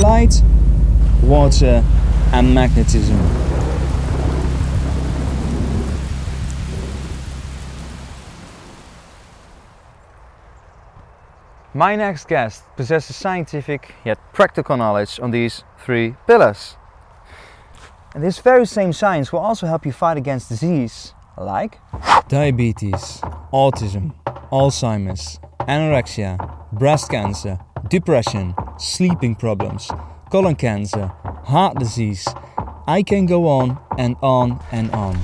light, water, and magnetism. My next guest possesses scientific yet practical knowledge on these three pillars. And this very same science will also help you fight against disease like diabetes, autism, Alzheimer's, anorexia, breast cancer, depression, sleeping problems, colon cancer, heart disease. I can go on and on and on.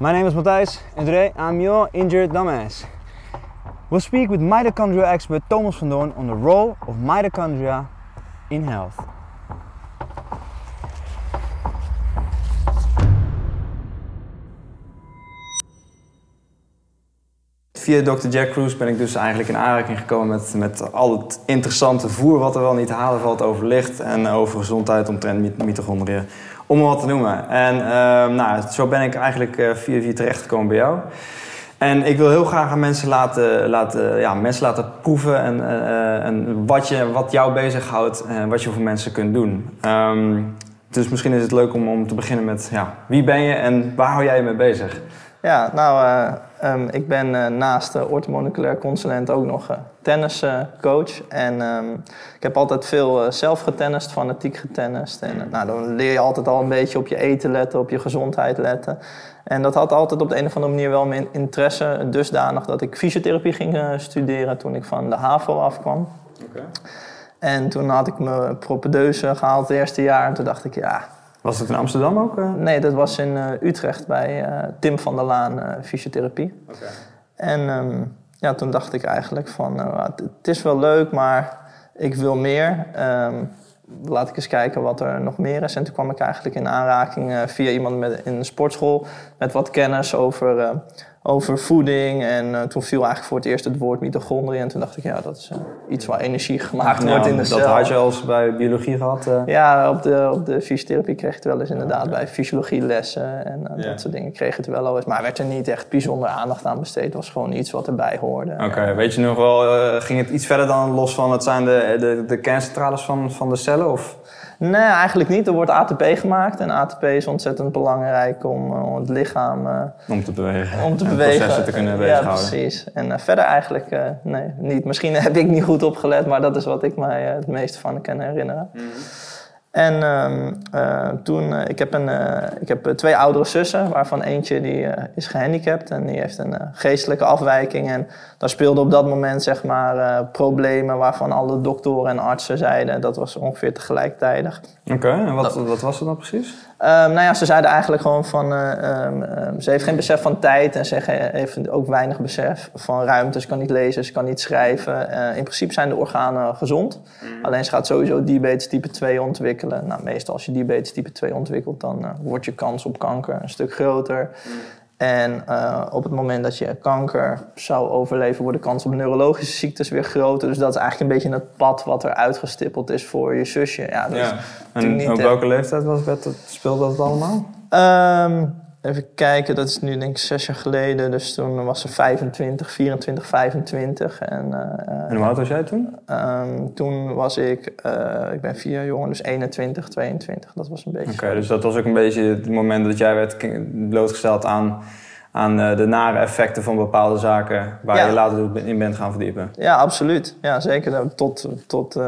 My name is Matthijs and today I'm your injured dumbass. We'll speak with mitochondria expert Thomas van Doorn on the role of mitochondria in health. Via Dr. Jack Cruz ben ik dus eigenlijk in aanraking gekomen met, met al het interessante voer wat er wel niet halen valt over licht en over gezondheid omtrent mitochondriën. Om wat te noemen. En uh, nou, zo ben ik eigenlijk uh, via via terechtgekomen bij jou. En ik wil heel graag aan mensen laten, laten, ja, mensen laten proeven en, uh, en wat, je, wat jou bezighoudt en wat je voor mensen kunt doen. Um, dus misschien is het leuk om, om te beginnen met ja, wie ben je en waar hou jij je mee bezig? Ja, nou, uh, um, ik ben uh, naast uh, orthomoleculair consulent ook nog tenniscoach. en um, ik heb altijd veel zelf getennist, fanatiek getennist. En nou, dan leer je altijd al een beetje op je eten letten, op je gezondheid letten. En dat had altijd op de een of andere manier wel mijn interesse dusdanig dat ik fysiotherapie ging studeren toen ik van de HAVO afkwam. Okay. En toen had ik mijn propedeuse gehaald het eerste jaar en toen dacht ik, ja, was het in Amsterdam ook? Uh? Nee, dat was in uh, Utrecht bij uh, Tim van der Laan fysiotherapie. Okay. En um, ja, toen dacht ik eigenlijk van, het is wel leuk, maar ik wil meer. Um, laat ik eens kijken wat er nog meer is. En toen kwam ik eigenlijk in aanraking via iemand met, in een sportschool met wat kennis over over voeding. En uh, toen viel eigenlijk voor het eerst het woord mitochondriën. En toen dacht ik, ja, dat is uh, iets waar energie gemaakt wordt in de cel. Dat had je al bij biologie gehad? Uh... Ja, op de, op de fysiotherapie kreeg je het wel eens inderdaad. Okay. Bij fysiologielessen en dat soort dingen kreeg het wel al eens. Maar werd er niet echt bijzonder aandacht aan besteed. Het was gewoon iets wat erbij hoorde. Oké, okay. weet je nog wel, ging het iets verder dan los van... het zijn de, de, de kerncentrales van, van de cellen? Of? Nee, eigenlijk niet. Er wordt ATP gemaakt. En ATP is ontzettend belangrijk om, om het lichaam... Uh, om te bewegen. Om te bewegen. processen te kunnen bezighouden. Ja, precies. En uh, verder eigenlijk uh, nee, niet. Misschien heb ik niet goed opgelet, maar dat is wat ik mij het meeste van kan herinneren. Mm -hmm. En um, uh, toen, uh, ik, heb een, uh, ik heb twee oudere zussen, waarvan eentje die is gehandicapt en die heeft een geestelijke afwijking. En daar speelden op dat moment zeg maar problemen waarvan alle doktoren en artsen zeiden dat was ongeveer tegelijkertijd. Oké, okay, en wat, wat was het dan precies? Um, nou ja, ze zeiden eigenlijk gewoon van, um, ze heeft geen besef van tijd en ze heeft ook weinig besef van ruimte. Ze kan niet lezen, ze kan niet schrijven. in principe zijn de organen gezond, mm. alleen ze gaat sowieso diabetes type 2 ontwikkelen. Nou, meestal als je diabetes type 2 ontwikkelt, dan uh, wordt je kans op kanker een stuk groter. Mm. En uh, op het moment dat je kanker zou overleven, wordt de kans op neurologische ziektes weer groter. Dus dat is eigenlijk een beetje het pad wat er uitgestippeld is voor je zusje. Ja, dat ja. en op welke leeftijd was het, speelde dat allemaal? Um, Even kijken, dat is nu denk ik zes jaar geleden. Dus toen was ze 25, 24, 25. En, uh, en hoe oud was jij toen? Um, toen was ik, uh, ik ben vier jaar jonger, dus 21, 22. Dat was een beetje. Oké, okay, dus dat was ook een beetje het moment dat jij werd blootgesteld aan, aan uh, de nare effecten van bepaalde zaken waar ja. je later in bent gaan verdiepen. Ja, absoluut. Ja, zeker. Tot, tot,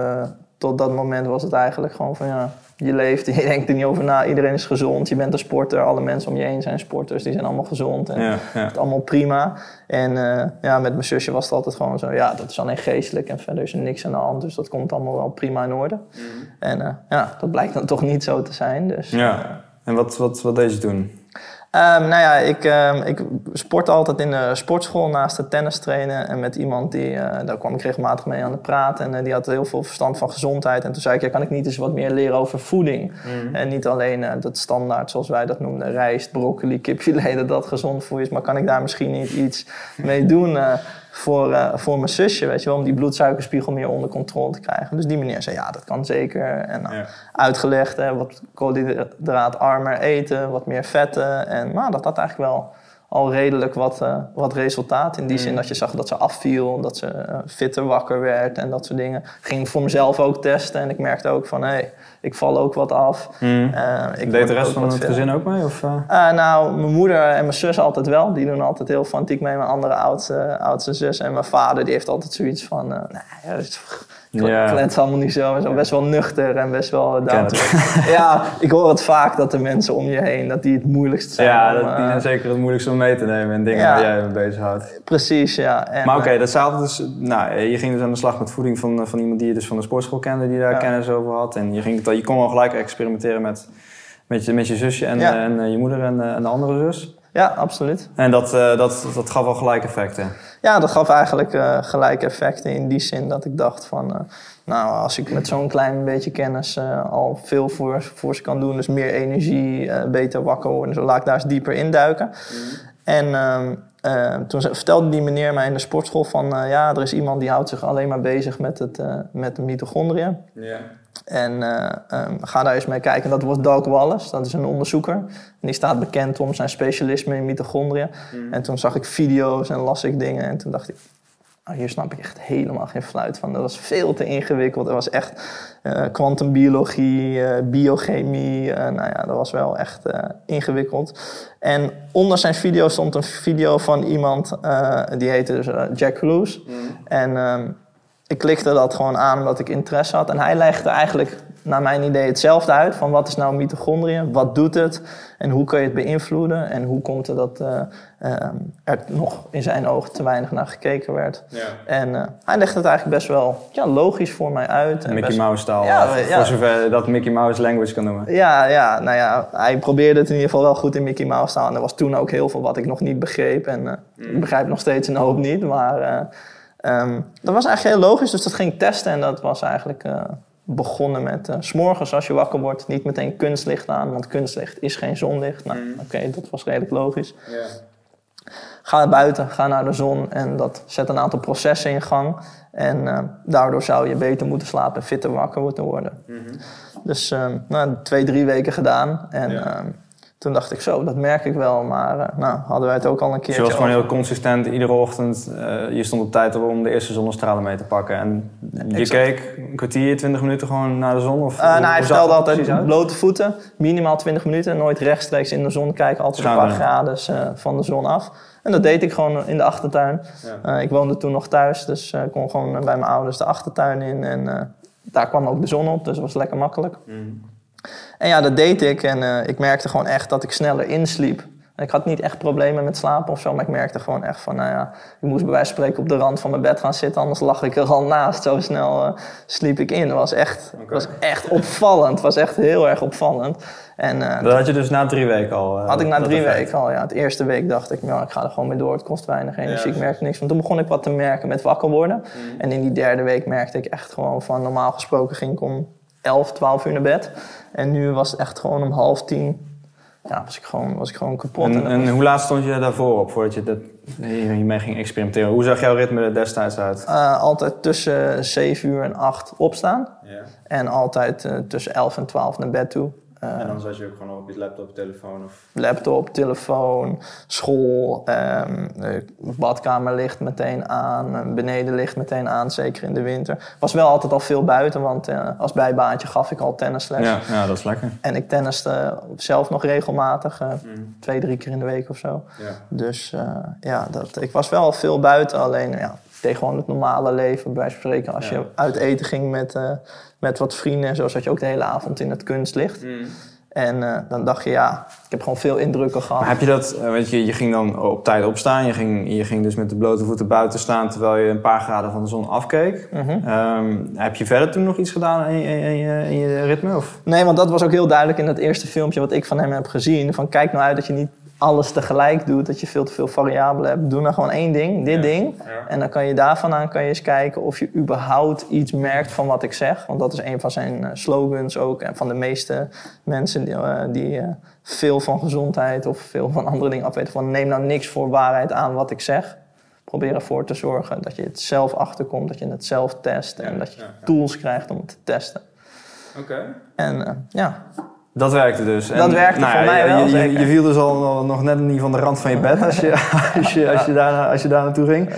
tot dat moment was het eigenlijk gewoon van ja je leeft en je denkt er niet over na. Iedereen is gezond, je bent een sporter, alle mensen om je heen zijn sporters, die zijn allemaal gezond en ja, ja. het allemaal prima. En uh, ja, met mijn zusje was het altijd gewoon zo, ja, dat is alleen geestelijk en verder is er niks aan de hand, dus dat komt allemaal wel prima in orde. Mm. En uh, ja, dat blijkt dan toch niet zo te zijn. Dus, ja. En wat, wat, wat deed je toen? Um, nou ja, ik, um, ik sport altijd in de sportschool naast het tennis trainen. En met iemand die, uh, daar kwam ik regelmatig mee aan de praat. En uh, die had heel veel verstand van gezondheid. En toen zei ik, ja, kan ik niet eens wat meer leren over voeding? Mm. En niet alleen uh, dat standaard, zoals wij dat noemden, rijst, broccoli, kipfilet, dat dat gezond voor je is. Maar kan ik daar misschien niet iets mee doen? Voor, uh, voor mijn zusje, weet je wel, om die bloedsuikerspiegel meer onder controle te krijgen. Dus die meneer zei, ja, dat kan zeker. En nou, ja. uitgelegd, hè, wat koolhydraatarmer eten, wat meer vetten. En nou, dat had eigenlijk wel al redelijk wat, eh, wat resultaat. In die Mm. zin dat je zag dat ze afviel, dat ze eh, fitter wakker werd en dat soort dingen. Ging voor mezelf ook testen en ik merkte ook van hé, hey, ik val ook wat af. Mm. Eh, ik Deed de rest van het gezin ook mee? Of, nou, mijn moeder en mijn zus altijd wel. Die doen altijd heel fanatiek mee. Mijn andere oudste, oudste zus en mijn vader, die heeft altijd zoiets van... is- Ja. klets allemaal niet zo. Zo Best wel nuchter en best wel. Ja, ik hoor het vaak dat de mensen om je heen, dat die het moeilijkst zijn. Ja, om, die eh, zijn zeker het moeilijkste om mee te nemen in dingen Ja. waar jij mee bezighoudt. Precies, ja. En, Maar oké, eh, dat dus, nou, je ging dus aan de slag met voeding van, van iemand die je dus van de sportschool kende, die daar Ja. kennis over had. En je, ging, je kon al gelijk experimenteren met, met, je, met je zusje en, Ja. eh, en eh, je moeder en, eh, en de andere zus. ja, absoluut. En dat, eh, dat, dat gaf al gelijk effecten. Ja, dat gaf eigenlijk eh gelijk effecten in die zin dat ik dacht van... eh, nou, als ik met zo'n klein beetje kennis eh, al veel voor, voor ze kan doen... dus meer energie, beter wakker worden, zo laat ik daar eens dieper induiken. En ehm, eh, toen ze- vertelde die meneer mij in de sportschool van... ja, er is iemand die houdt zich alleen maar bezig met, het, met de mitochondriën. Ja. En eh, ehm, ga daar eens mee kijken. Dat was Doug Wallace, dat is een onderzoeker. En die staat bekend om zijn specialisme in mitochondriën. En toen zag ik video's en las ik dingen. En toen dacht ik, oh, hier snap ik echt helemaal geen fluit van. Dat was veel te ingewikkeld. Het was echt eh kwantumbiologie, eh, biochemie. nou ja, dat was wel echt ingewikkeld. En onder zijn video stond een video van iemand, die heette dus Jack Cruz. En ehm, ik klikte dat gewoon aan omdat ik interesse had. En hij legde eigenlijk, naar mijn idee, hetzelfde uit. Van wat is nou mitochondriën? Wat doet het? En hoe kun je het beïnvloeden? En hoe komt het dat eh, ehm, er nog in zijn ogen te weinig naar gekeken werd? Ja. En eh, hij legde het eigenlijk best wel ja, logisch voor mij uit. En Mickey best- Mouse taal, Ja, ja. voor zover je dat Mickey Mouse language kan noemen. Ja, ja, nou ja, hij probeerde het in ieder geval wel goed in Mickey Mouse taal. En er was toen ook heel veel wat ik nog niet begreep. En eh, ik begrijp nog steeds een hoop niet. Maar eh, ehm, dat was eigenlijk heel logisch. Dus dat ging ik testen. En dat was eigenlijk eh, begonnen met... eh, 's s'morgens als je wakker wordt, niet meteen kunstlicht aan. Want kunstlicht is geen zonlicht. Nou, oké, dat was redelijk logisch. Ga naar buiten, ga naar de zon. En dat zet een aantal processen in gang. En eh, daardoor zou je beter moeten slapen en fitter wakker moeten worden. Dus ehm, nou, twee, drie weken gedaan. En Ja. Toen dacht ik zo, dat merk ik wel. Maar eh, nou, hadden wij het ook al een keertje je was gewoon heel consistent, iedere ochtend. eh, je stond op tijd om de eerste zonnestralen mee te pakken. En je exact. keek een kwartier, twintig minuten gewoon naar de zon? Of, Eh, nou, hij vertelde altijd blote voeten, minimaal 20 minuten. Nooit rechtstreeks in de zon kijken, altijd een paar graden van de zon af. En dat deed ik gewoon in de achtertuin. Ja. Ik woonde toen nog thuis, dus ik kon gewoon bij mijn ouders de achtertuin in. En daar kwam ook de zon op, dus dat was lekker makkelijk. Mm. En ja, dat deed ik. En eh, ik merkte gewoon echt dat ik sneller insliep. En ik had niet echt problemen met slapen of zo, maar ik merkte gewoon echt van, nou ja, ik moest bij wijze van spreken op de rand van mijn bed gaan zitten, anders lag ik er al naast. Zo snel eh, sliep ik in. Dat was echt, Oké. was echt opvallend. Het was echt heel erg opvallend. En eh, Dat had je dus na drie weken al? had ik na drie effect. weken al. Ja, het eerste week dacht ik, nou, ik ga er gewoon mee door. Het kost weinig energie, Ja, ik merk niks. Want toen begon ik wat te merken met wakker worden. Mhm. En in die derde week merkte ik echt gewoon van, normaal gesproken ging ik om 11, 12 uur naar bed. En nu was het echt gewoon om half tien. Ja, was ik gewoon, was ik gewoon kapot. En, hoe laat stond je daarvoor op, voordat je dat, hiermee ging experimenteren? Hoe zag jouw ritme er destijds uit? eh, altijd tussen 7 uur en 8 opstaan. Ja. En altijd eh, tussen 11 en 12 naar bed toe. Eh, En dan zat je ook gewoon op je laptop, telefoon of... laptop, telefoon, school, ehm, eh, badkamerlicht meteen aan, eh, benedenlicht meteen aan, zeker in de winter. Was wel altijd al veel buiten, want als bijbaantje gaf ik al tennisles. Ja, ja, dat is lekker. En ik tenniste zelf nog regelmatig, eh, twee, drie keer in de week of zo. Ja. Dus ja, dat, ik was wel al veel buiten, alleen ja, tegen gewoon het normale leven. Bij spreken, als Ja. je uit eten ging met, met wat vrienden en zo, zat je ook de hele avond in het kunstlicht. En eh, dan dacht je, ja, ik heb gewoon veel indrukken gehad. Maar heb je dat, eh, weet je, je ging dan op tijd opstaan. Je ging, je ging dus met de blote voeten buiten staan terwijl je een paar graden van de zon afkeek. Mhm. Ehm, heb je verder toen nog iets gedaan in, je- in, je- in je ritme? Of? Nee, want dat was ook heel duidelijk in dat eerste filmpje wat ik van hem heb gezien. Van kijk nou uit dat je niet alles tegelijk doet, dat je veel te veel variabelen hebt. Doe nou gewoon één ding, dit ding. Ja. En dan kan je daarvan aan kan je eens kijken of je überhaupt iets merkt van wat ik zeg. Want dat is een van zijn eh, slogans ook. En van de meeste mensen die, eh, die eh, veel van gezondheid of veel van andere dingen afweten. Van neem nou niks voor waarheid aan wat ik zeg. Probeer ervoor te zorgen dat je het zelf achterkomt, dat je het zelf test. En Ja, dat je tools krijgt om het te testen. Oké. En ja, Dat werkte dus. En, Dat werkte nou voor ja, mij wel, je, je, viel dus al nog net niet van de rand van je bed als je, als je, als je, daar, als je daar naartoe ging.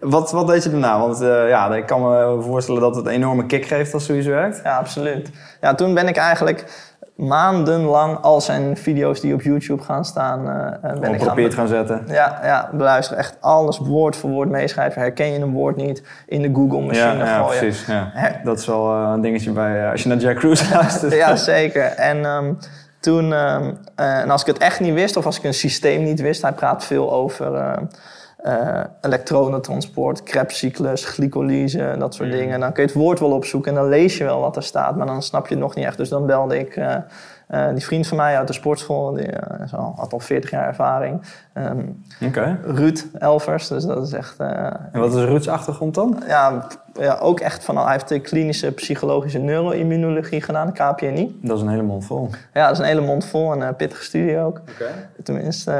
Wat, wat deed je daarna? Want eh, ja, ik kan me voorstellen dat het een enorme kick geeft als zoiets werkt. Ja, absoluut. Ja, toen ben ik eigenlijk maandenlang al zijn video's die op YouTube gaan staan, eh, ben ik gaan te gaan zetten. ja, ja, beluisteren. Echt alles woord voor woord meeschrijven. Herken je een woord niet in de Google Ja, machine ja gooien. precies. Ja. Hè? Dat is wel eh, een dingetje bij als je naar Jack Cruise luistert. Ja, zeker. En ehm, toen, ehm, eh, en als ik het echt niet wist, of als ik een systeem niet wist, hij praat veel over eh, elektronentransport, Krebscyclus, glycolyse, dat soort dingen. Dan kun je het woord wel opzoeken en dan lees je wel wat er staat, maar dan snap je het nog niet echt. Dus dan belde ik eh, eh, die vriend van mij uit de sportschool, die al- had al 40 jaar ervaring, Oké. Ruud Elvers. Dus dat is echt. En wat is Ruud's achtergrond dan? ja, ja, ook echt van. Hij heeft de klinische psychologische neuroimmunologie gedaan, de KPNI. Dat is een hele mond vol. Ja, dat is een hele mond vol en een pittige studie ook. Oké. Tenminste,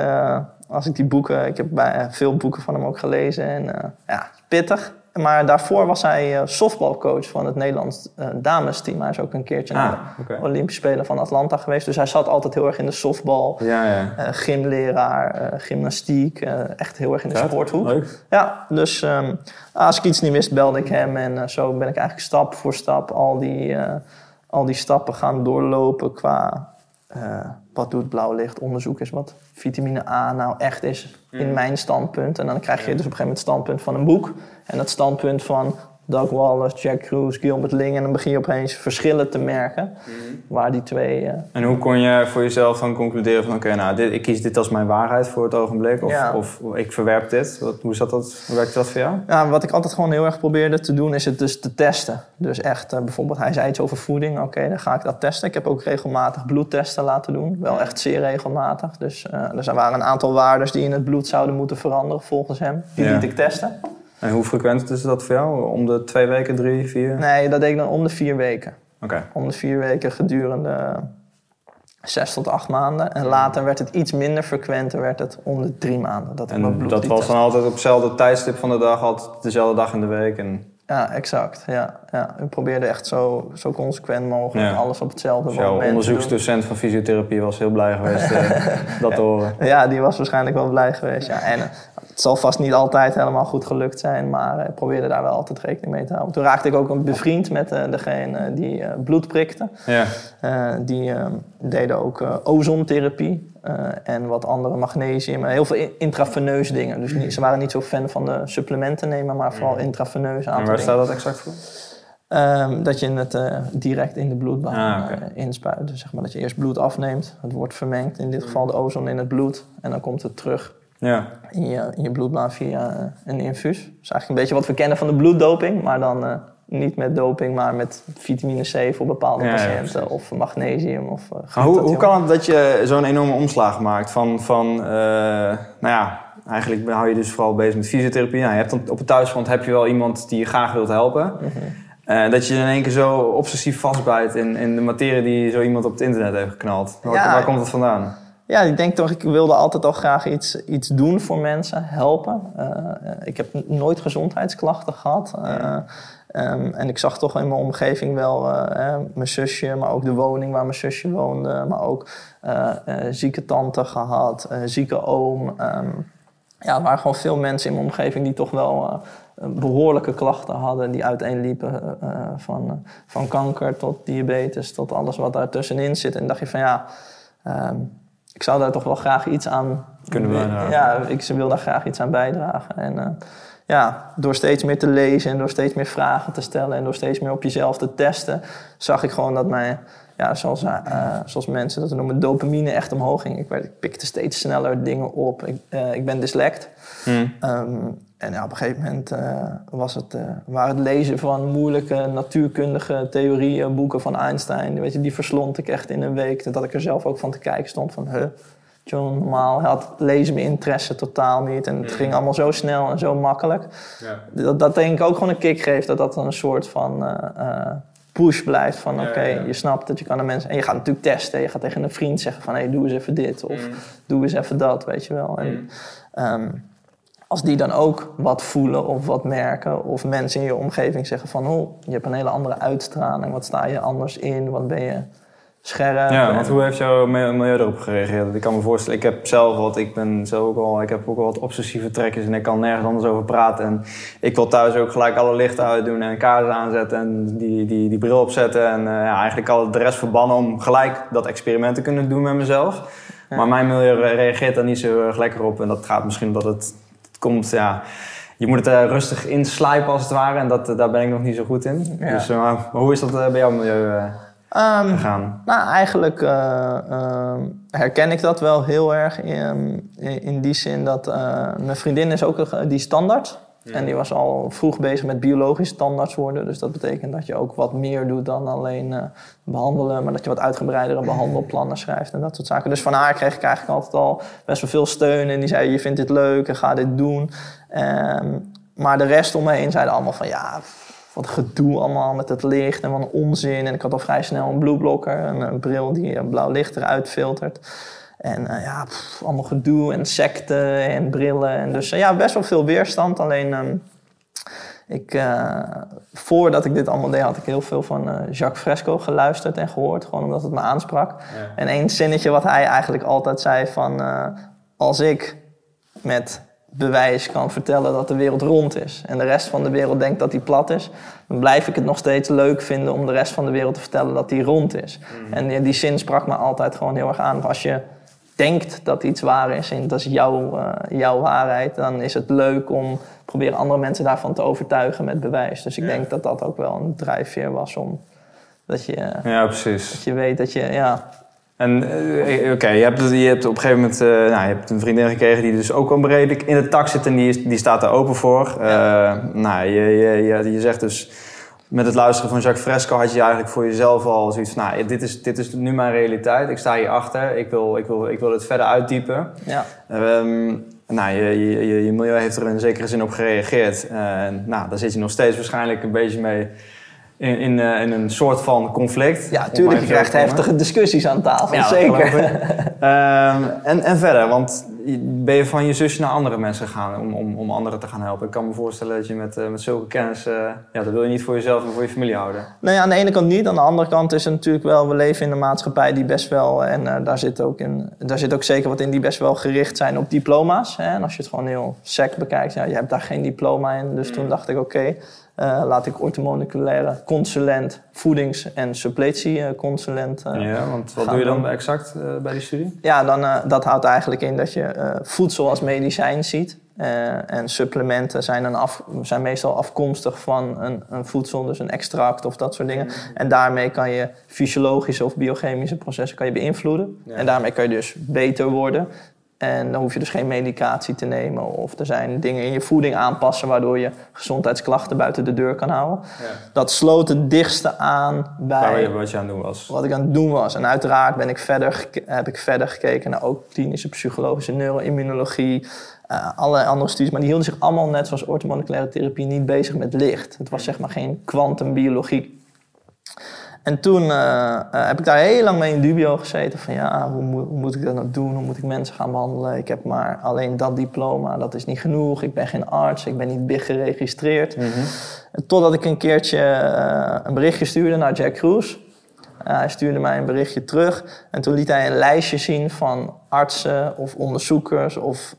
als ik die boeken, ik heb bij, veel boeken van hem ook gelezen. En eh, ja, pittig. Maar daarvoor was hij eh, softbalcoach van het Nederlands eh, damesteam. Hij is ook een keertje naar Ah, de oké. Olympische Spelen van Atlanta geweest. Dus hij zat altijd heel erg in de softbal. Ja, ja. eh, gymleraar, eh, gymnastiek, eh, echt heel erg in de Vet. sporthoek. Leuk. Ja, dus ehm, als ik iets niet wist, belde ik hem. En eh, zo ben ik eigenlijk stap voor stap al die, eh, al die stappen gaan doorlopen qua... eh, wat doet blauw licht? Onderzoek is wat vitamine A nou echt is in mijn standpunt. En dan krijg je dus op een gegeven moment het standpunt van een boek. En het standpunt van Doug Wallace, Jack Cruz, Gilbert Ling. En dan begin je opeens verschillen te merken. Waar die twee... eh, En hoe kon je voor jezelf dan concluderen van... oké, nou, dit, ik kies dit als mijn waarheid voor het ogenblik... of, Ja. of ik verwerp dit? Wat, hoe, zat dat, hoe werkte dat voor jou? Ja, wat ik altijd gewoon heel erg probeerde te doen, is het dus te testen. Dus echt, eh, bijvoorbeeld, hij zei iets over voeding. Oké, dan ga ik dat testen. Ik heb ook regelmatig bloedtesten laten doen. Wel echt zeer regelmatig. Dus eh, er waren een aantal waarden die in het bloed zouden moeten veranderen, volgens hem. Die Ja. liet ik testen. En hoe frequent is dat voor jou? Om de twee weken, drie, vier? Nee, dat deed ik dan om de vier weken. Oké. Om de vier weken gedurende zes tot acht maanden. En later werd het iets minder frequent. en werd het om de drie maanden. Dat En dat was dan altijd op hetzelfde tijdstip van de dag, altijd dezelfde dag in de week. En Ja, exact. Ja, ja. Ik probeerde echt zo, zo consequent mogelijk Ja. alles op hetzelfde moment jouw onderzoeksdocent van fysiotherapie was heel blij geweest eh, dat te horen. Ja, die was waarschijnlijk wel blij geweest. Ja. En eh, het zal vast niet altijd helemaal goed gelukt zijn, maar eh, ik probeerde daar wel altijd rekening mee te houden. Toen raakte ik ook een bevriend met eh, degene die eh, bloed prikte. Ja, Eh, die eh, deden ook eh, ozontherapie eh, en wat andere magnesium. en heel veel in- intraveneus dingen. Dus niet, ze waren niet zo fan van de supplementen nemen, maar vooral intraveneus en aantal waar staat dat exact voor? Ehm, dat je het eh, direct in de bloedbaan Ah, eh, inspuit. Dus zeg maar dat je eerst bloed afneemt. Het wordt vermengd, in dit geval de ozon in het bloed. En dan komt het terug Ja, in je, in je bloedbaan via eh, een infuus. Dat is eigenlijk een beetje wat we kennen van de bloeddoping. Maar dan eh, niet met doping, maar met vitamine C voor bepaalde Ja, patiënten. of magnesium of Maar hoe, hoe kan het dat je zo'n enorme omslag maakt van, van eh, nou ja, eigenlijk hou je dus vooral bezig met fysiotherapie. Nou, je hebt dan op het thuisfront heb je wel iemand die je graag wilt helpen. Mhm. Eh, dat je in één keer zo obsessief vastbijt in, in de materie die zo iemand op het internet heeft geknald. Waar, Ja. waar komt dat vandaan? Ja, ik denk toch, ik wilde altijd al graag iets, iets doen voor mensen, helpen. Ik heb nooit gezondheidsklachten gehad. Eh, ehm, en ik zag toch in mijn omgeving wel eh, eh, mijn zusje, maar ook de woning waar mijn zusje woonde. Maar ook eh, eh, zieke tante gehad, eh, zieke oom. Ehm, ja, er waren gewoon veel mensen in mijn omgeving die toch wel eh, behoorlijke klachten hadden. Die uiteenliepen van, van kanker tot diabetes, tot alles wat daar tussenin zit. En dacht je van ja, ehm, ik zou daar toch wel graag iets aan Kunnen bijdragen. Ja, ik wil daar graag iets aan bijdragen. En ja, door steeds meer te lezen en door steeds meer vragen te stellen en door steeds meer op jezelf te testen, zag ik gewoon dat mijn, ja, zoals, eh, zoals mensen dat noemen, dopamine echt omhoog ging. Ik, werd, ik pikte steeds sneller dingen op. Ik, eh, ik ben dyslect. Hm. Ehm, en ja, op een gegeven moment eh, was het, waar het lezen van moeilijke natuurkundige theorieën, boeken van Einstein, weet je, die verslond ik echt in een week. Dat ik er zelf ook van te kijken stond van, huh, John, normaal had lezen mijn interesse totaal niet. En het ging allemaal zo snel en zo makkelijk. Dat, dat denk ik ook gewoon een kick geeft, dat dat een soort van eh, eh, push blijft. Van oké, ja, ja. je snapt dat je kan de mensen... En je gaat natuurlijk testen. Je gaat tegen een vriend zeggen van, hé, hey, doe eens even dit. Of doe eens even dat, weet je wel. En, ehm, als die dan ook wat voelen of wat merken, of mensen in je omgeving zeggen van, oh, je hebt een hele andere uitstraling, wat sta je anders in, wat ben je scherp. Ja, en- want hoe heeft jouw mi- milieu erop gereageerd? Ik kan me voorstellen, ik heb zelf wat, ik ben zo ook al, ik heb ook wel wat obsessieve trekjes en ik kan nergens anders over praten. En ik wil thuis ook gelijk alle lichten uitdoen en kaarsen aanzetten en die, die, die bril opzetten. En eh, ja, eigenlijk al de rest verbannen om gelijk dat experiment te kunnen doen met mezelf. Maar mijn milieu re- reageert daar niet zo erg lekker op. En dat gaat misschien omdat het, het komt, ja... Je moet het eh, rustig inslijpen als het ware en dat, eh, daar ben ik nog niet zo goed in. Ja. Dus maar hoe is dat bij jouw milieu eh, gegaan? Nou, eigenlijk eh, ehm, herken ik dat wel heel erg in, in, in die zin dat eh, mijn vriendin is ook een- die standaard. En die was al vroeg bezig met biologisch standaards worden. Dus dat betekent dat je ook wat meer doet dan alleen eh, behandelen. Maar dat je wat uitgebreidere behandelplannen schrijft en dat soort zaken. Dus van haar kreeg ik eigenlijk altijd al best wel veel steun. En die zei, je vindt dit leuk en ga dit doen. Ehm, maar de rest om me heen zeiden allemaal van, ja, wat gedoe allemaal met het licht en wat een onzin. En ik had al vrij snel een blueblocker, een, een bril die eh, blauw licht eruit filtert. En eh, ja, pff, allemaal gedoe en secten en brillen. En dus eh, ja, best wel veel weerstand. Alleen ehm, ik, eh, voordat ik dit allemaal deed, had ik heel veel van eh, Jacques Fresco geluisterd en gehoord. Gewoon omdat het me aansprak. En één zinnetje wat hij eigenlijk altijd zei van... eh, als ik met bewijs kan vertellen dat de wereld rond is... en de rest van de wereld denkt dat die plat is... dan blijf ik het nog steeds leuk vinden om de rest van de wereld te vertellen dat die rond is. En die, die zin sprak me altijd gewoon heel erg aan. Als je denkt dat iets waar is en dat is jouw, eh, jouw waarheid... dan is het leuk om proberen andere mensen daarvan te overtuigen met bewijs. Dus ik denk dat dat ook wel een drijfveer was om... Dat je, Ja, precies. dat je weet dat je, ja, En eh, oké, je, hebt, je hebt op een gegeven moment eh, nou, je hebt een vriendin gekregen die dus ook wel redelijk in de tak zit en die, staat er open voor. Eh, nou, je, je, je, je zegt dus met het luisteren van Jacques Fresco had je eigenlijk voor jezelf al zoiets van, nou, dit is, dit is nu mijn realiteit. Ik sta hier achter. Ik wil, ik wil, ik wil het verder uitdiepen. ja. Ehm, nou, je, je, je, je milieu heeft er in zekere zin op gereageerd. En nou, daar zit je nog steeds waarschijnlijk een beetje mee in, in, eh, in een soort van conflict. Ja, tuurlijk, je krijgt heftige discussies aan tafel, Ja, zeker. Ehm, en, en verder, want ben je van je zusje naar andere mensen gegaan om, om, om anderen te gaan helpen? Ik kan me voorstellen dat je met, eh, met zulke kennis, eh, ja, dat wil je niet voor jezelf en voor je familie houden. Nee, aan de ene kant niet. Aan de andere kant is het natuurlijk wel, we leven in een maatschappij die best wel, en daar, zit ook in, daar zit ook zeker wat in, die best wel gericht zijn op diploma's. Hè? En als je het gewoon heel sec bekijkt, ja, je hebt daar geen diploma in. Dus toen dacht ik, oké, eh, laat ik orthomoleculaire consulent, voedings- en suppletieconsulent eh, ja, want wat doe je dan doen. exact eh, bij die studie? Ja, dan, dat houdt eigenlijk in dat je voedsel als medicijn ziet. En supplementen zijn, dan af, zijn meestal afkomstig van een, een voedsel, dus een extract of dat soort dingen. En daarmee kan je fysiologische of biochemische processen kan je beïnvloeden. En daarmee kan je dus beter worden. En dan hoef je dus geen medicatie te nemen. Of er zijn dingen in je voeding aanpassen waardoor je gezondheidsklachten buiten de deur kan houden. Dat sloot het dichtste aan bij wat je aan het doen was. wat ik aan het doen was. En uiteraard ben ik verder, heb ik verder gekeken naar ook klinische psychologische neuroimmunologie, eh allerlei andere studies. Maar die hielden zich allemaal net zoals orthomoleculaire therapie niet bezig met licht. Het was zeg maar geen kwantumbiologie. En toen eh, eh, heb ik daar heel lang mee in dubio gezeten. Van ja, hoe, moet- hoe moet ik dat nou doen? Hoe moet ik mensen gaan behandelen? Ik heb maar alleen dat diploma, dat is niet genoeg. Ik ben geen arts, ik ben niet big geregistreerd. En Totdat ik een keertje eh, een berichtje stuurde naar Jack Cruz. Hij stuurde mij een berichtje terug. En toen liet hij een lijstje zien van artsen of onderzoekers of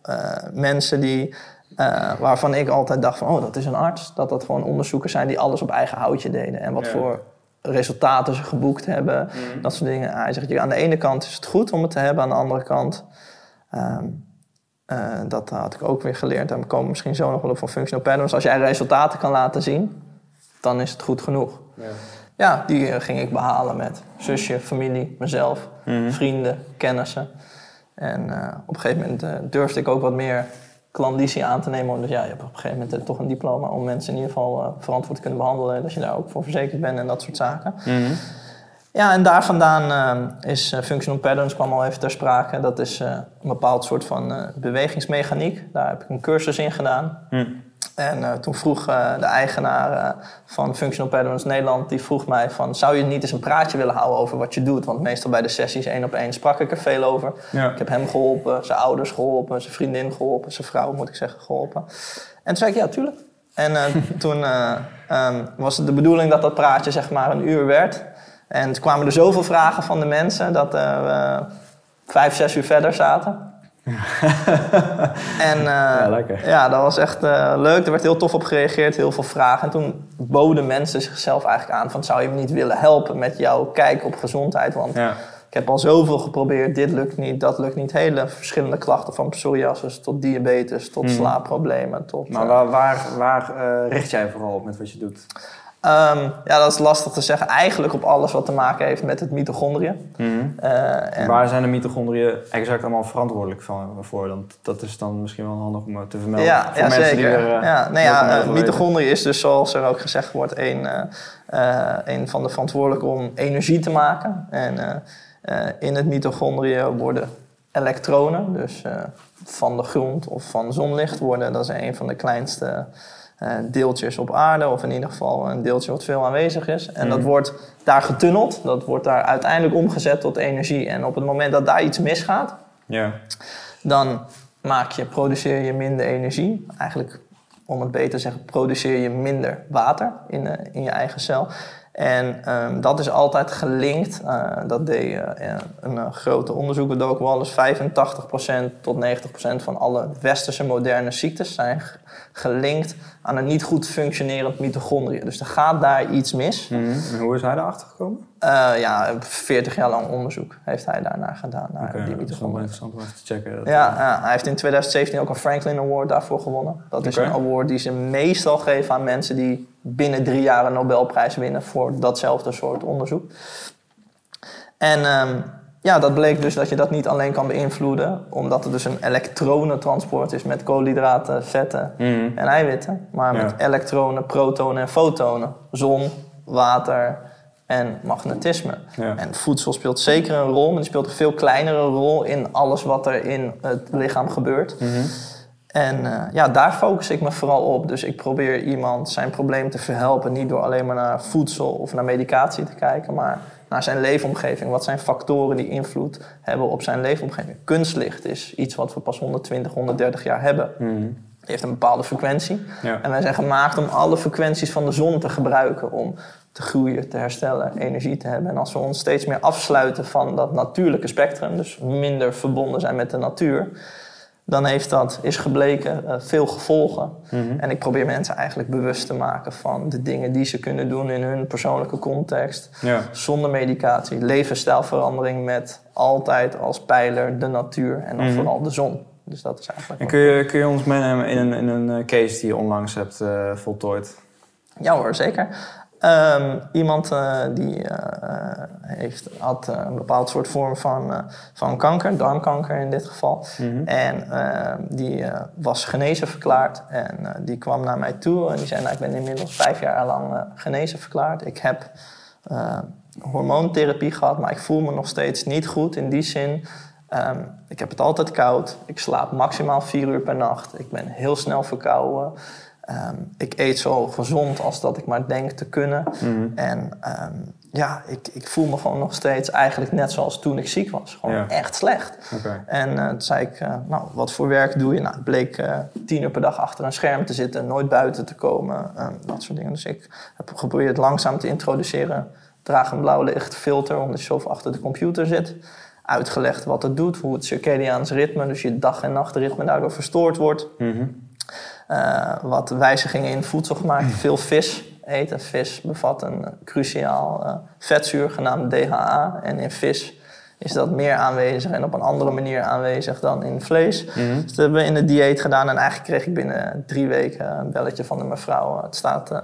mensen die, waarvan ik altijd dacht van, oh, dat is een arts. Dat dat gewoon onderzoekers zijn die alles op eigen houtje deden. En wat Ja. voor resultaten ze geboekt hebben, dat soort dingen. Hij zegt, aan de ene kant is het goed om het te hebben, aan de andere kant... ehm, eh, dat had ik ook weer geleerd. En we komen misschien zo nog wel op van functional patterns. Als jij resultaten kan laten zien, dan is het goed genoeg. Ja, die eh, ging ik behalen met zusje, familie, mezelf, vrienden, kennissen. En eh, op een gegeven moment durfde ik ook wat meer klandizie aan te nemen. Dus ja, je hebt op een gegeven moment eh, toch een diploma om mensen in ieder geval eh, verantwoord te kunnen behandelen. Dat je daar ook voor verzekerd bent en dat soort zaken. Ja, en daar vandaan eh, is functional patterns kwam al even ter sprake. Dat is een bepaald soort van bewegingsmechaniek. Daar heb ik een cursus in gedaan. En eh, toen vroeg eh, de eigenaar eh, van Functional Patterns Nederland, die vroeg mij van, zou je niet eens een praatje willen houden over wat je doet? Want meestal bij de sessies één op één sprak ik er veel over. Ja. Ik heb hem geholpen, zijn ouders geholpen, zijn vriendin geholpen, zijn vrouw moet ik zeggen geholpen. En toen zei ik, ja, tuurlijk. En toen eh, ehm, was het de bedoeling dat dat praatje zeg maar een uur werd. En toen kwamen er zoveel vragen van de mensen dat we vijf, zes uur verder zaten. en uh, ja, dat was echt uh, leuk. Er werd heel tof op gereageerd, heel veel vragen. En toen boden mensen zichzelf eigenlijk aan van... zou je me niet willen helpen met jouw kijk op gezondheid? Want ja. ik heb al zoveel geprobeerd. Dit lukt niet, dat lukt niet. Hele verschillende klachten van psoriasis tot diabetes... tot hmm. slaapproblemen. Tot, maar waar, waar, waar richt jij vooral op met wat je doet? Um, ja, dat is lastig te zeggen. Eigenlijk op alles wat te maken heeft met het mitochondriën. Mm uh, Waar zijn de mitochondriën exact allemaal verantwoordelijk voor? Want dat is dan misschien wel handig om te vermelden. Ja, voor ja mensen zeker. Die er, uh, ja, nee, ja, uh, mitochondriën is dus, zoals er ook gezegd wordt, een, een van de verantwoordelijke om energie te maken. En in het mitochondriën worden elektronen, dus van de grond of van zonlicht worden, dat is een van de kleinste uh, deeltjes op aarde, of in ieder geval een deeltje wat veel aanwezig is. En dat mhm. wordt daar getunneld, dat wordt daar uiteindelijk omgezet tot energie. En op het moment dat daar iets misgaat, dan maak je, produceer je minder energie. Eigenlijk, om het beter te zeggen, produceer je minder water in, uh, in je eigen cel. En um, dat is altijd gelinkt. Uh, dat deed uh, een uh, grote onderzoek bij Doc Wallace. 85% tot 90% van alle westerse moderne ziektes zijn gelinkt aan een niet goed functionerend mitochondriën. Dus er gaat daar iets mis. Mm En hoe is hij daarachter gekomen? ja, 40 jaar lang onderzoek heeft hij daarnaar gedaan. Naar okay, die mitochondriën. Dat is wel interessant om even te checken. Ja, ja, hij heeft in 2017 ook een Franklin Award daarvoor gewonnen. Dat is een award die ze meestal geven aan mensen die binnen drie jaar een Nobelprijs winnen voor datzelfde soort onderzoek. En um, ja, dat bleek dus dat je dat niet alleen kan beïnvloeden, omdat het dus een elektronentransport is met koolhydraten, vetten mhm. en eiwitten, maar met elektronen, protonen en fotonen, zon, water en magnetisme. En voedsel speelt zeker een rol, maar die speelt een veel kleinere rol in alles wat er in het lichaam gebeurt. Mhm. En uh, ja, daar focus ik me vooral op. Dus ik probeer iemand zijn probleem te verhelpen. Niet door alleen maar naar voedsel of naar medicatie te kijken, maar naar zijn leefomgeving. Wat zijn factoren die invloed hebben op zijn leefomgeving? Kunstlicht is iets wat we pas 120, 130 jaar hebben. Mm. Die heeft een bepaalde frequentie. Ja. En wij zijn gemaakt om alle frequenties van de zon te gebruiken om te groeien, te herstellen, energie te hebben. En als we ons steeds meer afsluiten van dat natuurlijke spectrum, dus minder verbonden zijn met de natuur, dan heeft dat, is gebleken, uh, veel gevolgen. Mhm. En ik probeer mensen eigenlijk bewust te maken van de dingen die ze kunnen doen in hun persoonlijke context. Ja. Zonder medicatie, levensstijlverandering met altijd als pijler de natuur en dan mhm. vooral de zon. Dus dat is eigenlijk. En kun je, kun je ons meenemen in een, in een eh, case die je onlangs hebt uh, voltooid? Ja hoor, zeker. Um, iemand uh, die uh, heeft, had een bepaald soort vorm van, van kanker, darmkanker in dit geval. Mm -hmm. En ehm, die was genezen verklaard. En die kwam naar mij toe en die zei: nou, Ik ben inmiddels vijf jaar lang genezen verklaard. Ik heb hormoontherapie gehad, maar ik voel me nog steeds niet goed in die zin. Um, ik heb het altijd koud. Ik slaap maximaal vier uur per nacht. Ik ben heel snel verkouden. Um, ik eet zo gezond als dat ik maar denk te kunnen. Mhm. En um, ja, ik, ik voel me gewoon nog steeds eigenlijk net zoals toen ik ziek was. Gewoon echt slecht. Okay. En uh, toen zei ik, uh, nou, wat voor werk doe je? Nou, het bleek uh, tien uur per dag achter een scherm te zitten, nooit buiten te komen, um, dat soort dingen. Dus ik heb geprobeerd langzaam te introduceren. Draag een blauw lichtfilter, omdat je zo achter de computer zit. Uitgelegd wat het doet, hoe het circadiaans ritme, dus je dag- en nachtritme daardoor verstoord wordt. Mm uh, wat wijzigingen in voedsel gemaakt. Veel vis eten. Vis bevat een cruciaal uh, vetzuur genaamd DHA. En in vis is dat meer aanwezig en op een andere manier aanwezig dan in vlees. Mm Dus dat hebben we in het dieet gedaan. En eigenlijk kreeg ik binnen drie weken een belletje van de mevrouw. Het staat uh,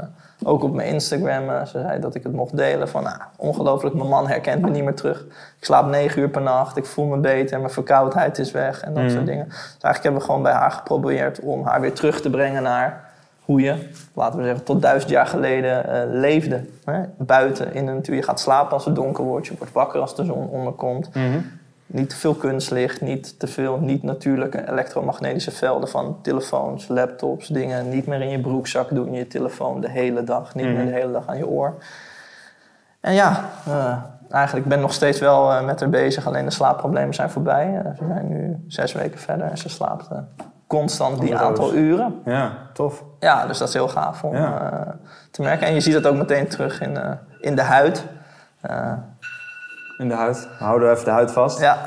ook op mijn Instagram. Uh, ze zei dat ik het mocht delen. Van nou, ongelooflijk, mijn man herkent me niet meer terug. Ik slaap negen uur per nacht. Ik voel me beter. Mijn verkoudheid is weg. En dat soort mhm. dingen. Dus eigenlijk hebben we gewoon bij haar geprobeerd om haar weer terug te brengen naar hoe je, laten we zeggen, tot duizend jaar geleden uh, leefde. Hè? Buiten in de natuur. Je gaat slapen als het donker wordt. Je wordt wakker als de zon onderkomt. Mm niet te veel kunstlicht, niet te veel niet-natuurlijke elektromagnetische velden van telefoons, laptops, dingen. Niet meer in je broekzak doen, je telefoon de hele dag, niet meer mhm. de hele dag aan je oor. En ja, uh, eigenlijk ben ik nog steeds wel uh, met haar bezig, alleen de slaapproblemen zijn voorbij. Ze zijn nu zes weken verder en ze slaapt constant die aantal uren. Ja, tof. Ja, dus dat is heel gaaf om te merken. En je ziet dat ook meteen terug in, in de huid. Eh, In de huid. We houden even de huid vast. ja.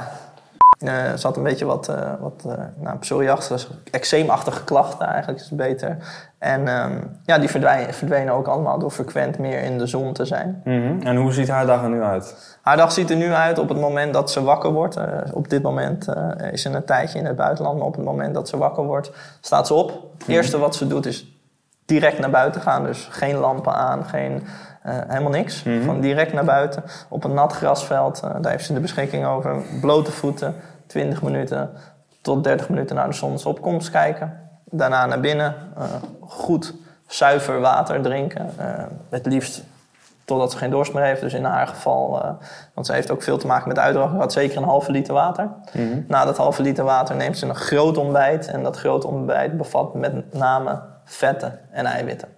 Eh, Er zat een beetje wat, eh wat eh nou, psoriasis, eczeemachtige klachten eigenlijk is het beter. En ehm, ja, die verdwijnen, verdwenen ook allemaal door frequent meer in de zon te zijn. Mhm. En hoe ziet haar dag er nu uit? Haar dag ziet er nu uit op het moment dat ze wakker wordt. Op dit moment is ze een tijdje in het buitenland, maar op het moment dat ze wakker wordt, staat ze op. Het eerste wat ze doet is direct naar buiten gaan. Dus geen lampen aan, geen, helemaal niks. Gewoon direct naar buiten. Op een nat grasveld, eh, daar heeft ze de beschikking over. Blote voeten, 20 minuten tot 30 minuten naar de zonsopkomst kijken. Daarna naar binnen, eh, goed zuiver water drinken. Eh, het liefst totdat ze geen dorst meer heeft. Dus in haar geval, eh, want ze heeft ook veel te maken met uitdroging, had zeker een halve liter water. Na dat halve liter water neemt ze een groot ontbijt. En dat groot ontbijt bevat met name vetten en eiwitten.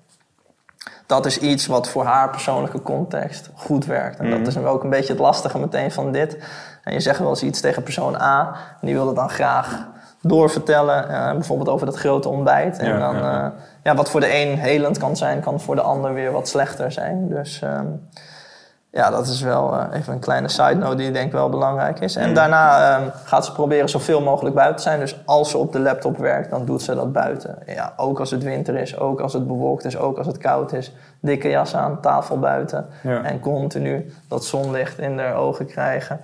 Dat is iets wat voor haar persoonlijke context goed werkt. En dat is ook een beetje het lastige meteen van dit. En je zegt wel eens iets tegen persoon A, en die wil het dan graag doorvertellen, eh, bijvoorbeeld over dat grote ontbijt. En Ja, dan, ja. eh, ja, wat voor de een helend kan zijn, kan voor de ander weer wat slechter zijn. Dus ehm, ja, dat is wel eh, even een kleine side note die ik denk wel belangrijk is. En daarna ehm, gaat ze proberen zoveel mogelijk buiten te zijn. Dus als ze op de laptop werkt, dan doet ze dat buiten. Ja, ook als het winter is, ook als het bewolkt is, ook als het koud is. Dikke jas aan, tafel buiten. Ja. En continu dat zonlicht in haar ogen krijgen.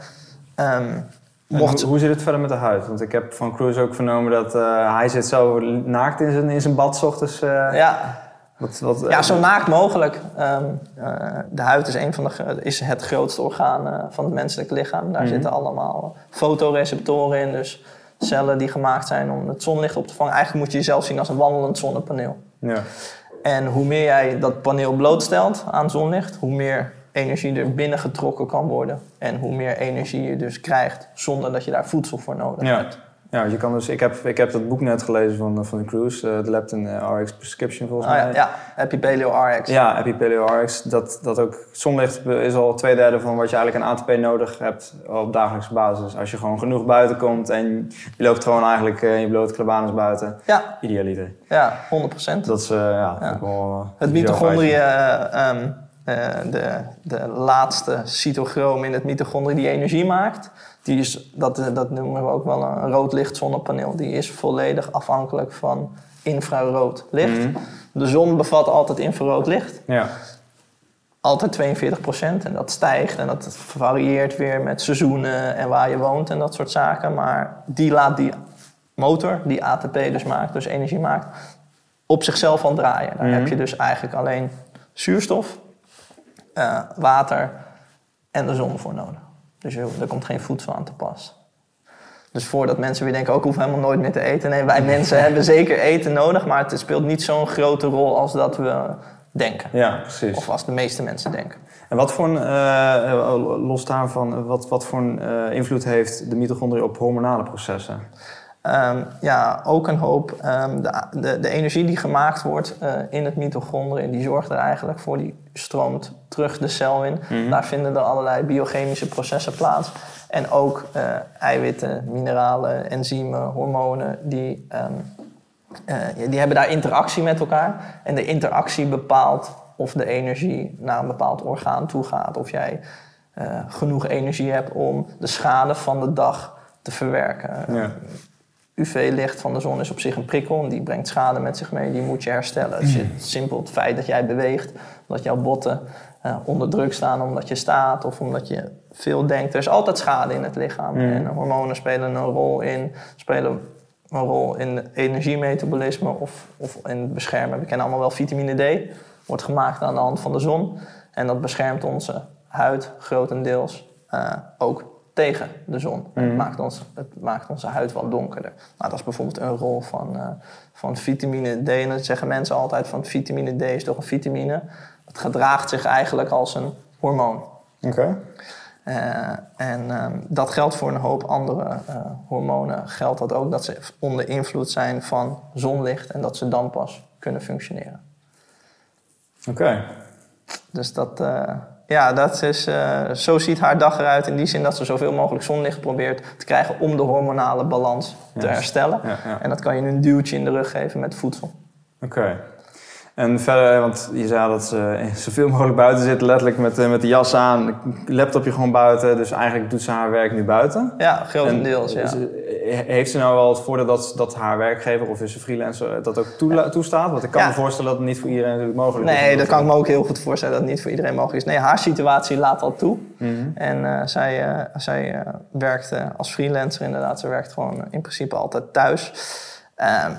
Ehm, mocht hoe, zit het verder met de huid? Want ik heb van Cruz ook vernomen dat eh, hij zit zo naakt in zijn, in zijn bad 's ochtends. eh, ja, wat, wat, Ja, zo naakt mogelijk. Ehm, eh, de huid is, een van de, is het grootste orgaan eh, van het menselijk lichaam. Daar zitten allemaal fotoreceptoren in, dus cellen die gemaakt zijn om het zonlicht op te vangen. Eigenlijk moet je jezelf zien als een wandelend zonnepaneel. Ja. En hoe meer jij dat paneel blootstelt aan zonlicht, hoe meer energie er binnen getrokken kan worden. En hoe meer energie je dus krijgt zonder dat je daar voedsel voor nodig Ja. hebt. Ja, je kan dus, ik, heb, ik heb dat boek net gelezen van, eh, van de Cruise, eh, de Leptin eh, RX Prescription volgens Ah, mij. ja, ja, Happy Paleo RX. Ja, Epipaleo RX, dat, dat ook zonlicht is al twee derde van wat je eigenlijk aan ATP nodig hebt op dagelijkse basis. Als je gewoon genoeg buiten komt en je loopt gewoon eigenlijk in je blote klabanus buiten, ja, idealiter. ja 100%. Dat is eh, ja, wel, Het feitje. eh, ehm, eh, de, de laatste cytochroom in het mitochondrië die energie maakt, die is, dat, eh, dat noemen we ook wel een rood licht zonnepaneel. Die is volledig afhankelijk van infrarood licht. Mhm. De zon bevat altijd infrarood licht, Ja, altijd 42% en dat stijgt en dat varieert weer met seizoenen en waar je woont en dat soort zaken. Maar die laat die motor, die ATP dus maakt, dus energie maakt, op zichzelf al draaien. Daar Mhm. heb je dus eigenlijk alleen zuurstof, eh, water en de zon voor nodig. Dus er komt geen voedsel aan te pas. Dus voordat mensen weer denken, ook hoeven helemaal nooit meer te eten. Nee, wij mensen hebben zeker eten nodig, maar het speelt niet zo'n grote rol als dat we denken. ja, precies. Of als de meeste mensen denken. En wat voor een, eh, los daarvan, wat, wat voor een eh, invloed heeft de mitochondriën op hormonale processen? Ehm, ja, ook een hoop. ehm, de, de, de energie die gemaakt wordt eh, in het mitochondriën, die zorgt er eigenlijk voor. Die stroomt terug de cel in. Daar vinden er allerlei biochemische processen plaats. En ook eh, eiwitten, mineralen, enzymen, hormonen, die, ehm, eh, die hebben daar interactie met elkaar. En de interactie bepaalt of de energie naar een bepaald orgaan toe gaat. Of jij genoeg energie hebt om de schade van de dag te verwerken. Ja. UV-licht van de zon is op zich een prikkel en die brengt schade met zich mee. Die moet je herstellen. Het is het simpel het feit dat jij beweegt, dat jouw botten eh, onder druk staan omdat je staat of omdat je veel denkt. Er is altijd schade in het lichaam. En hormonen spelen een rol in, spelen een rol in het energiemetabolisme of, of in het beschermen. We kennen allemaal wel vitamine D, wordt gemaakt aan de hand van de zon. En dat beschermt onze huid grotendeels eh, ook tegen de zon. Het, maakt ons, het maakt onze huid wat donkerder. Nou, dat is bijvoorbeeld een rol van, eh, van vitamine D. En dat zeggen mensen altijd van vitamine D is toch een vitamine. Het gedraagt zich eigenlijk als een hormoon. Oké. Eh, en ehm, dat geldt voor een hoop andere eh, hormonen. Geldt dat ook dat ze onder invloed zijn van zonlicht en dat ze dan pas kunnen functioneren. Oké. Dus dat, ja, dat is, eh, zo ziet haar dag eruit in die zin dat ze zoveel mogelijk zonlicht probeert te krijgen om de hormonale balans te herstellen. Ja, ja. En dat kan je een duwtje in de rug geven met voedsel. Oké. En verder, want je zei dat ze zoveel mogelijk buiten zit, letterlijk met, eh, met de jas aan, laptopje gewoon buiten. Dus eigenlijk doet ze haar werk nu buiten. Ja, grotendeels, ja. Heeft ze nou wel het voordeel dat, dat haar werkgever of is ze freelancer dat ook toestaat? Want ik kan me voorstellen dat het niet voor iedereen natuurlijk mogelijk is. Nee, dat kan ik me ook heel goed voorstellen dat het niet voor iedereen mogelijk is. Nee, haar situatie laat dat toe. Mhm. En uh, zij, uh, zij werkt als freelancer inderdaad. Ze werkt gewoon in principe altijd thuis. Ehm,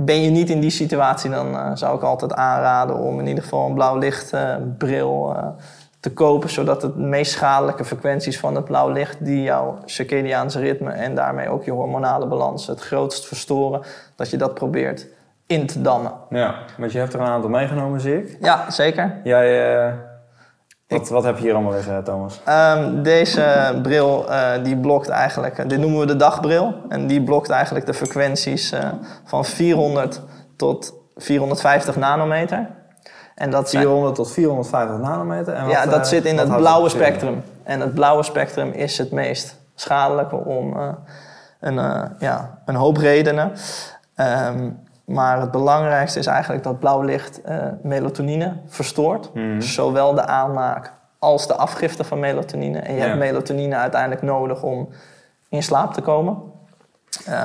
ben je niet in die situatie, dan uh, zou ik altijd aanraden om in ieder geval een blauw lichtbril uh, te kopen, zodat de meest schadelijke frequenties van het blauw licht, die jouw circadiaanse ritme en daarmee ook je hormonale balans het grootst verstoren, dat je dat probeert in te dammen. Ja, want je hebt er een aantal meegenomen, zie ik. Ja, zeker. Jij wat, wat heb je hier allemaal liggen, Thomas? Um, deze bril uh, die blokt eigenlijk, uh, dit noemen we de dagbril. En die blokt eigenlijk de frequenties uh, van 400 tot 450 nanometer. En dat 400 tot 450 nanometer? En wat, ja, dat zit in het blauwe spectrum. En het blauwe spectrum is het meest schadelijke om een, ja, een hoop redenen. Um, maar het belangrijkste is eigenlijk dat blauw licht uh, melatonine verstoort. Mhm. Zowel de aanmaak als de afgifte van melatonine. En je hebt melatonine uiteindelijk nodig om in slaap te komen. Uh,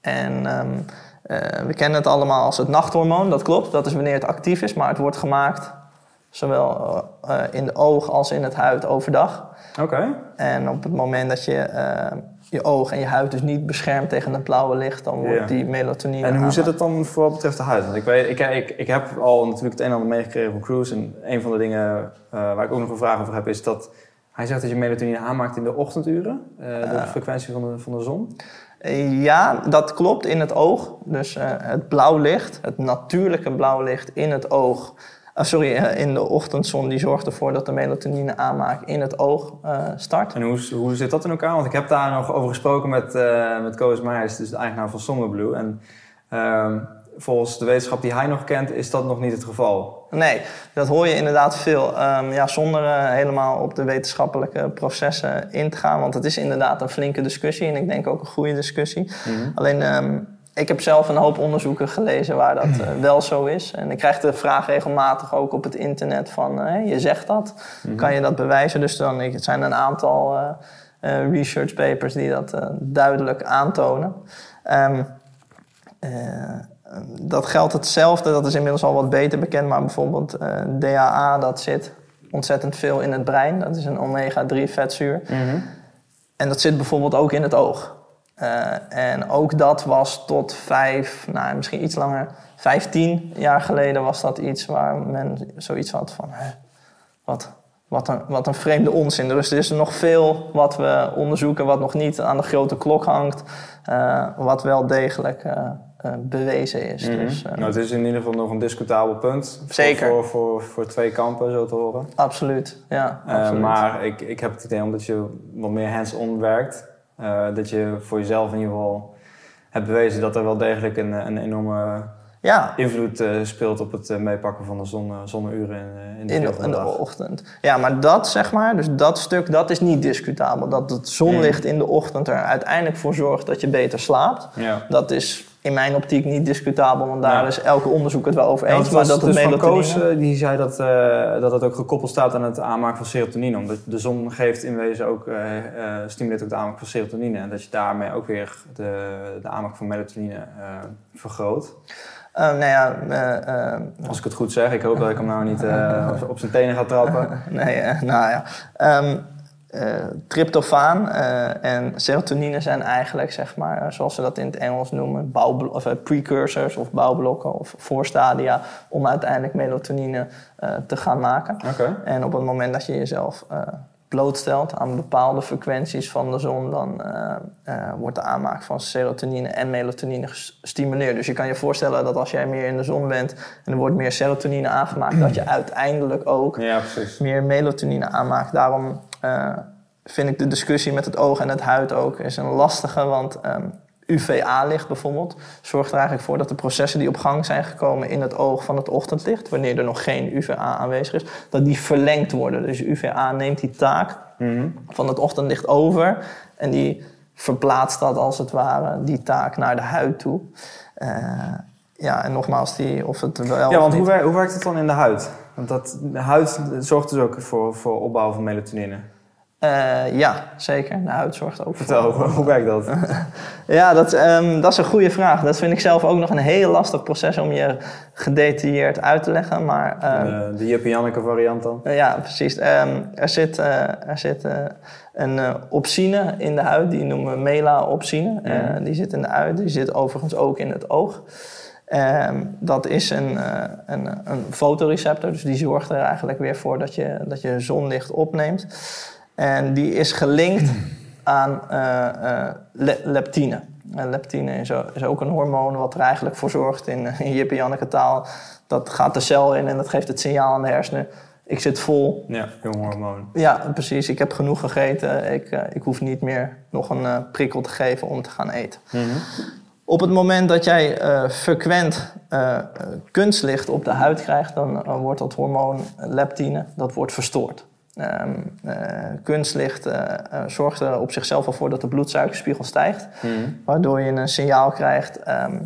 en um, uh, we kennen het allemaal als het nachthormoon, dat klopt. Dat is wanneer het actief is, maar het wordt gemaakt zowel in de oog als in het huid overdag. Oké. En op het moment dat je je oog en je huid dus niet beschermt tegen het blauwe licht, dan wordt die melatonine. En hoe zit het dan voor wat betreft de huid? Want ik, weet, ik, ik, ik heb al natuurlijk het een en ander meegekregen van Cruise. En een van de dingen uh, waar ik ook nog een vraag over heb, is dat hij zegt dat je melatonine aanmaakt in de ochtenduren, uh, de frequentie van de, van de zon. Eh, ja, dat klopt in het oog. Dus het blauw licht, het natuurlijke blauw licht in het oog, uh, sorry, eh, in de ochtendzon die zorgt ervoor dat de melatonine aanmaak in het oog uh, start. En hoe, hoe zit dat in elkaar? Want ik heb daar nog over gesproken met, uh, met Koos Meijers, dus de eigenaar van Sommerblue. En ehm, volgens de wetenschap die hij nog kent, is dat nog niet het geval. Nee, dat hoor je inderdaad veel. Um, ja, zonder helemaal op de wetenschappelijke processen in te gaan. Want het is inderdaad een flinke discussie en ik denk ook een goede discussie. Mhm. Alleen... Um, ik heb zelf een hoop onderzoeken gelezen waar dat uh, wel zo is. En ik krijg de vraag regelmatig ook op het internet van... Uh, je zegt dat, mhm. kan je dat bewijzen? Dus dan, het zijn een aantal uh, research papers die dat duidelijk aantonen. Um, dat geldt hetzelfde, dat is inmiddels al wat beter bekend... maar bijvoorbeeld DHA, dat zit ontzettend veel in het brein. Dat is een omega-3 vetzuur. Mm En dat zit bijvoorbeeld ook in het oog. Uh, en ook dat was tot vijf, nou, misschien iets langer, vijftien jaar geleden was dat iets waar men zoiets had van, hè, wat, wat, een, wat een vreemde onzin. Dus er is nog veel wat we onderzoeken wat nog niet aan de grote klok hangt, uh, wat wel degelijk uh, bewezen is. Mm -hmm. dus, nou, het is in ieder geval nog een discutabel punt. Zeker. Voor, voor, voor, twee kampen, zo te horen. Absoluut, ja. Absoluut. maar ik, ik heb het idee omdat je wat meer hands-on werkt uh, dat je voor jezelf in ieder geval hebt bewezen dat er wel degelijk een, een enorme ja. invloed uh, speelt op het uh, meepakken van de zon, zonneuren in, in, de, in, de, in de ochtend. Ja, maar dat zeg maar, dus dat stuk, dat is niet discutabel. Dat het zonlicht in de ochtend er uiteindelijk voor zorgt dat je beter slaapt. Ja. Dat is in mijn optiek niet discutabel, want daar is elke onderzoek het wel over eens. Ja, maar dat het dus melatonine... Koos, die zei dat, uh, dat het ook gekoppeld staat aan het aanmaken van serotonine. Omdat de zon geeft in wezen ook, uh, uh, stimuleert ook de aanmaak van serotonine. En dat je daarmee ook weer de, de aanmaak van melatonine vergroot. nou ja, Als ik het goed zeg, ik hoop dat ik hem nou niet op zijn tenen ga trappen. nee, nou ja. Um, uh, tryptofaan uh, en serotonine zijn eigenlijk, zeg maar, uh, zoals ze dat in het Engels noemen, of, precursors of bouwblokken of voorstadia om uiteindelijk melatonine te gaan maken. Okay. En op het moment dat je jezelf blootstelt aan bepaalde frequenties van de zon, dan wordt de aanmaak van serotonine en melatonine gestimuleerd. Dus je kan je voorstellen dat als jij meer in de zon bent en er wordt meer serotonine aangemaakt, dat je uiteindelijk ook ja, meer melatonine aanmaakt. Daarom uh, vind ik de discussie met het oog en het huid ook is een lastige. Want um, ehm, UVA-licht bijvoorbeeld zorgt er eigenlijk voor dat de processen die op gang zijn gekomen in het oog van het ochtendlicht, wanneer er nog geen UVA aanwezig is, dat die verlengd worden. Dus UVA neemt die taak mhm. van het ochtendlicht over en die verplaatst dat als het ware, die taak naar de huid toe. Uh, ja, en nogmaals, die, of het wel Ja, want hoe werkt het dan in de huid? Want dat, de huid zorgt dus ook voor, voor opbouw van melatonine. Eh, ja, zeker. De huid zorgt ook Vertel, voor. hoe, hoe werkt dat? Ja, dat, ehm, dat is een goede vraag. Dat vind ik zelf ook nog een heel lastig proces om je gedetailleerd uit te leggen. Maar ehm, Eh, de Jip Janneke variant dan? Ja, precies. Ehm, er zit, eh, er zit eh, een opsine in de huid, die noemen we mela-opsine. Die zit in de huid, die zit overigens ook in het oog. Ehm, dat is een, eh, een, een fotoreceptor, dus die zorgt er eigenlijk weer voor dat je, dat je zonlicht opneemt. En die is gelinkt aan le- leptine. En leptine is, ook een hormoon wat er eigenlijk voor zorgt in, in Jip en Janneke taal. Dat gaat de cel in en dat geeft het signaal aan de hersenen. Ik zit vol. Ja, jong hormoon. Ja, precies. Ik heb genoeg gegeten. Ik, ik hoef niet meer nog een prikkel te geven om te gaan eten. Op het moment dat jij eh, frequent eh, kunstlicht op de huid krijgt, dan eh, wordt dat hormoon leptine dat wordt verstoord. Ehm, eh, kunstlicht zorgt er op zichzelf al voor dat de bloedsuikerspiegel stijgt, waardoor je een signaal krijgt ehm,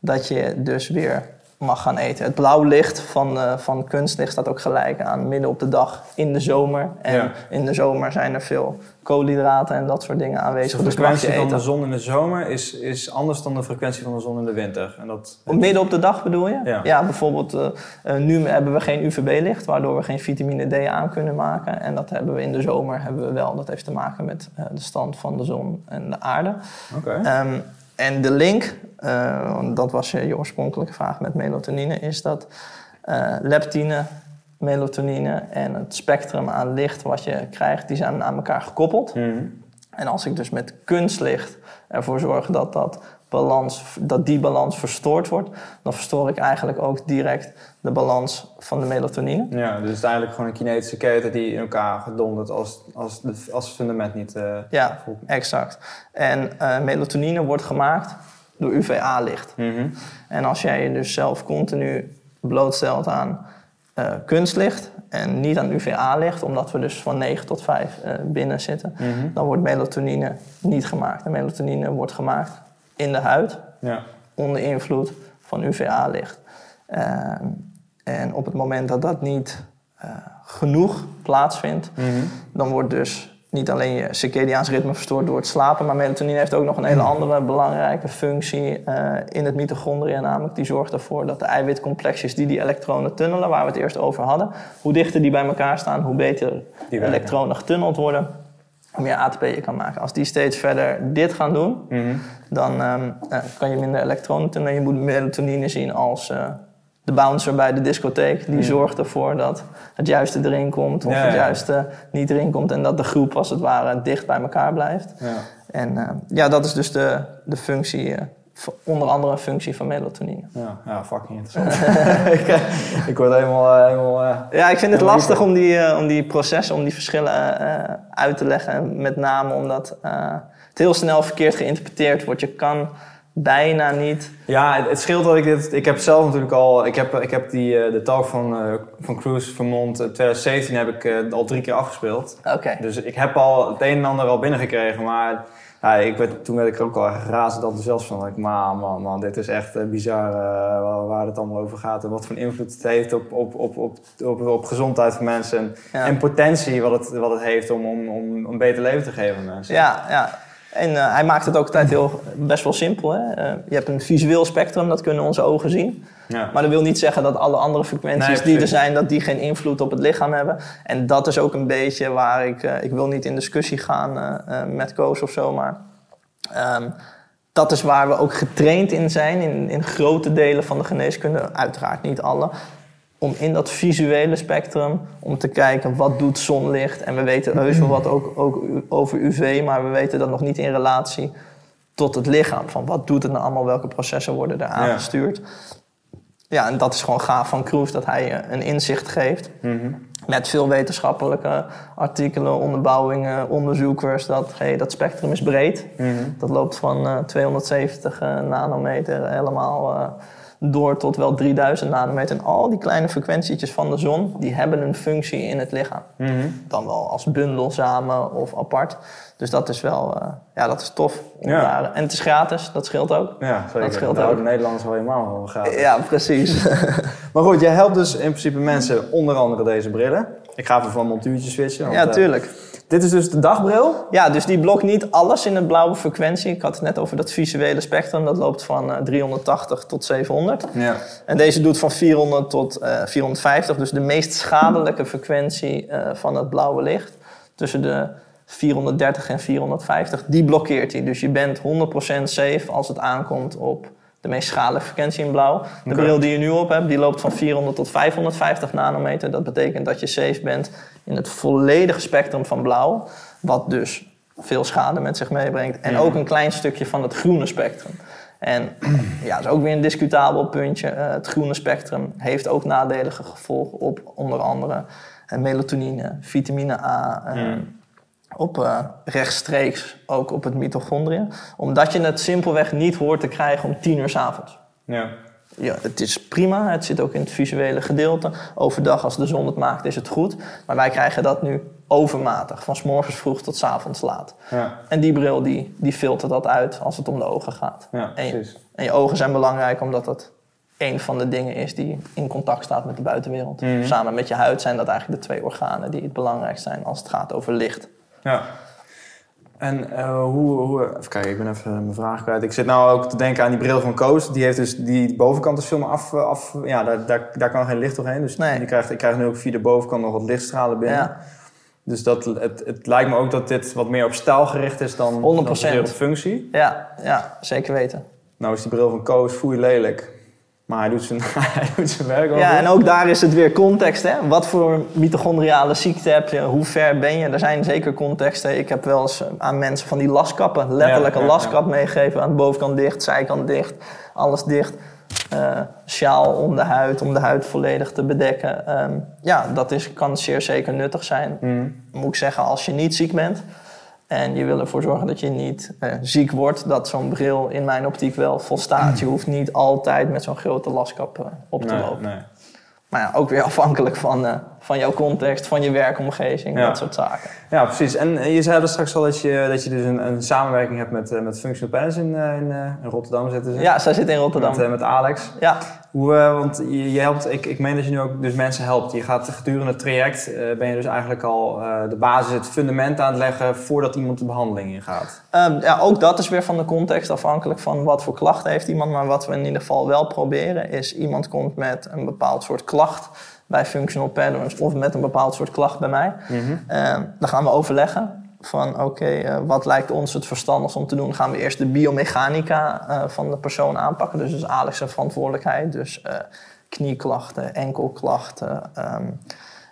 dat je dus weer mag gaan eten. Het blauw licht van, eh, van kunstlicht staat ook gelijk aan midden op de dag in de zomer. En Ja. in de zomer zijn er veel koolhydraten en dat soort dingen Dus aanwezig. de Dus mag je frequentie van eten. de zon in de zomer is, is anders dan de frequentie van de zon in de winter. En dat, Midden op de dag bedoel je? Ja. bijvoorbeeld eh, eh, nu hebben we geen UVB-licht, waardoor we geen vitamine D aan kunnen maken. En dat hebben we in de zomer hebben we wel. Dat heeft te maken met de stand van de zon en de aarde. Oké. Ehm, en de link, eh, want dat was je, je oorspronkelijke vraag met melatonine, is dat eh, leptine, melatonine en het spectrum aan licht wat je krijgt, die zijn aan elkaar gekoppeld. Mhm. En als ik dus met kunstlicht ervoor zorg dat, dat, balans, dat die balans verstoord wordt, dan verstoor ik eigenlijk ook direct de balans van de melatonine. Ja, dus het is eigenlijk gewoon een kinetische keten die in elkaar gedonderd als, als, als het fundament niet... eh, Ja, exact. En eh, melatonine wordt gemaakt door UVA-licht. mhm. En als jij je dus zelf continu blootstelt aan eh, kunstlicht en niet aan UVA-licht, omdat we dus van 9 tot 5 eh, binnen zitten, Mhm. dan wordt melatonine niet gemaakt. En melatonine wordt gemaakt in de huid Ja. onder invloed van UVA-licht. Ehm, en op het moment dat dat niet eh, genoeg plaatsvindt, Mhm. dan wordt dus niet alleen je circadiaans ritme verstoord door het slapen, maar melatonine heeft ook nog een hele andere belangrijke functie eh, in het mitochondriën. Namelijk die zorgt ervoor dat de eiwitcomplexjes die die elektronen tunnelen, waar we het eerst over hadden, hoe dichter die bij elkaar staan, hoe beter werken. elektronen getunneld worden, meer ATP je kan maken. Als die steeds verder dit gaan doen, Mhm. dan ehm, eh, kan je minder elektronen tunnelen. Je moet melatonine zien als eh, de bouncer bij de discotheek. Die zorgt ervoor dat het juiste erin komt of Ja, het ja. juiste niet erin komt. En dat de groep als het ware dicht bij elkaar blijft. Ja. En eh, ja, dat is dus de, de functie, eh, onder andere een functie van melatonine. Ja, ja, fucking interessant. ik, ik word helemaal... eh, helemaal eh, Ja, ik vind het lastig om die, eh, om die processen, om die verschillen eh, uit te leggen. En Met name omdat eh, het heel snel verkeerd geïnterpreteerd wordt. Je kan bijna niet Ja, het, het scheelt dat ik dit... Ik heb zelf natuurlijk al... Ik heb, ik heb die, eh, de talk van, eh van Cruise Vermont eh, 2017 heb ik eh, al drie keer afgespeeld. Oké. Dus ik heb al het een en ander al binnengekregen, maar... Ja, ik werd, toen werd ik er ook al razend enthousiast van. Ik, man, man, man, dit is echt eh, bizar eh, waar, waar het allemaal over gaat. En wat voor invloed het heeft op, op, op, op, op, op gezondheid van mensen. En, Ja. en potentie wat het, wat het heeft om, om, om een beter leven te geven aan mensen. Ja, ja. En eh, hij maakt het ook altijd heel, best wel simpel. Hè? Eh, je hebt een visueel spectrum, dat kunnen onze ogen zien. Ja. Maar dat wil niet zeggen dat alle andere frequenties Nee, die er zijn, dat die geen invloed op het lichaam hebben. En dat is ook een beetje waar ik, eh, ik wil niet in discussie gaan met Koos of zo, maar ehm, dat is waar we ook getraind in zijn, in, in grote delen van de geneeskunde, uiteraard niet alle. Om in dat visuele spectrum, om te kijken wat doet zonlicht. En we weten heus wel wat ook, ook over UV, maar we weten dat nog niet in relatie tot het lichaam. Van wat doet het nou allemaal, welke processen worden er aangestuurd. Ja, en dat is gewoon gaaf van Kroes, dat hij eh, een inzicht geeft. Mhm. Met veel wetenschappelijke artikelen, onderbouwingen, onderzoekers. Dat hey, dat spectrum is breed. Mhm. Dat loopt van eh, 270 eh, nanometer helemaal eh, door tot wel 3000 nanometer. En al die kleine frequentietjes van de zon, die hebben een functie in het lichaam. Mhm. Dan wel als bundel samen of apart. Dus dat is wel, eh, ja, dat is tof. om Ja. daar- En het is gratis, dat scheelt ook. Ja, zeker. Dat scheelt Nou, ook. De Nederlanders wel helemaal wel gratis. Ja, precies. Maar goed, jij helpt dus in principe mensen, onder andere deze brillen. Ik ga even van montuurtje switchen. want, ja, eh, tuurlijk. Dit is dus de dagbril. Ja, dus die blokt niet alles in een blauwe frequentie. Ik had het net over dat visuele spectrum. Dat loopt van eh, 380 tot 700. Ja. En deze doet van 400 tot eh, 450. Dus de meest schadelijke frequentie eh, van het blauwe licht. Tussen de 430 en 450. Die blokkeert hij. Dus je bent 100% safe als het aankomt op de meest schadelijke frequentie in blauw. De bril die je nu op hebt, die loopt van 400 tot 550 nanometer. Dat betekent dat je safe bent in het volledige spectrum van blauw. Wat dus veel schade met zich meebrengt. En Ja. ook een klein stukje van het groene spectrum. En ja, dat is ook weer een discutabel puntje. Eh, het groene spectrum heeft ook nadelige gevolgen op onder andere eh, melatonine, vitamine A. eh. Op eh, rechtstreeks ook op het mitochondriën. Omdat je het simpelweg niet hoort te krijgen om tien uur s avonds. Ja. Ja, het is prima. Het zit ook in het visuele gedeelte. Overdag, als de zon het maakt, is het goed. Maar wij krijgen dat nu overmatig. Van s morgens vroeg tot s avonds laat. Ja. En die bril die, die filtert dat uit als het om de ogen gaat. Ja, en, je, precies. en je ogen zijn belangrijk omdat dat een van de dingen is die in contact staat met de buitenwereld. Mhm. Samen met je huid zijn dat eigenlijk de twee organen die het belangrijkst zijn als het gaat over licht. Ja. En eh, hoe, hoe... Even kijken, ik ben even mijn vraag kwijt. Ik zit nou ook te denken aan die bril van Koos. Die heeft dus die bovenkant is veel meer af... af ja, daar, daar, daar kan geen licht doorheen. Dus Nee. die krijgt, ik krijg nu ook via de bovenkant nog wat lichtstralen binnen. Ja. Dus dat, het, het lijkt me ook dat dit wat meer op stijl gericht is dan, 100%. dan zozeer op functie. Ja, ja, zeker weten. Nou is die bril van Koos foei lelijk. Maar hij doet zijn, hij doet zijn werk wel Ja, en ook daar is het weer context. Hè? Wat voor mitochondriale ziekte heb je? Hoe ver ben je? Er zijn zeker contexten. Ik heb wel eens aan mensen van die laskappen, letterlijk Ja, een ja, laskap meegegeven. Aan de bovenkant dicht, zijkant dicht, alles dicht. Eh, sjaal om de huid, om de huid volledig te bedekken. Ehm, ja, dat is, kan zeer zeker nuttig zijn. Mm. Moet ik zeggen, als je niet ziek bent. En je wil ervoor zorgen dat je niet eh, ziek wordt, dat zo'n bril in mijn optiek wel volstaat. Je hoeft niet altijd met zo'n grote laskap eh, op te Nee, lopen. nee. Maar ja, ook weer afhankelijk van, eh, van jouw context, van je werkomgeving, Ja. dat soort zaken. Ja, precies. En eh, je zei er straks al dat je, dat je dus een, een samenwerking hebt met, eh, met Functional Planners in, eh, in, in Rotterdam zitten ze. Ja, zij zit in Rotterdam. Met, met Alex. ja, Hoe, want je, je helpt, ik, ik meen dat je nu ook dus mensen helpt. Je gaat gedurende het traject, ben je dus eigenlijk al de basis, het fundament aan het leggen voordat iemand de behandeling ingaat. Ehm, ja, ook dat is weer van de context afhankelijk van wat voor klachten heeft iemand. Maar wat we in ieder geval wel proberen is iemand komt met een bepaald soort klacht bij Functional Patterns of met een bepaald soort klacht bij mij. Ehm, dan gaan we overleggen van oké, eh, wat lijkt ons het verstandigst om te doen? Gaan we eerst de biomechanica eh, van de persoon aanpakken. Dus is Alex zijn verantwoordelijkheid. Dus eh, knieklachten, enkelklachten, ehm,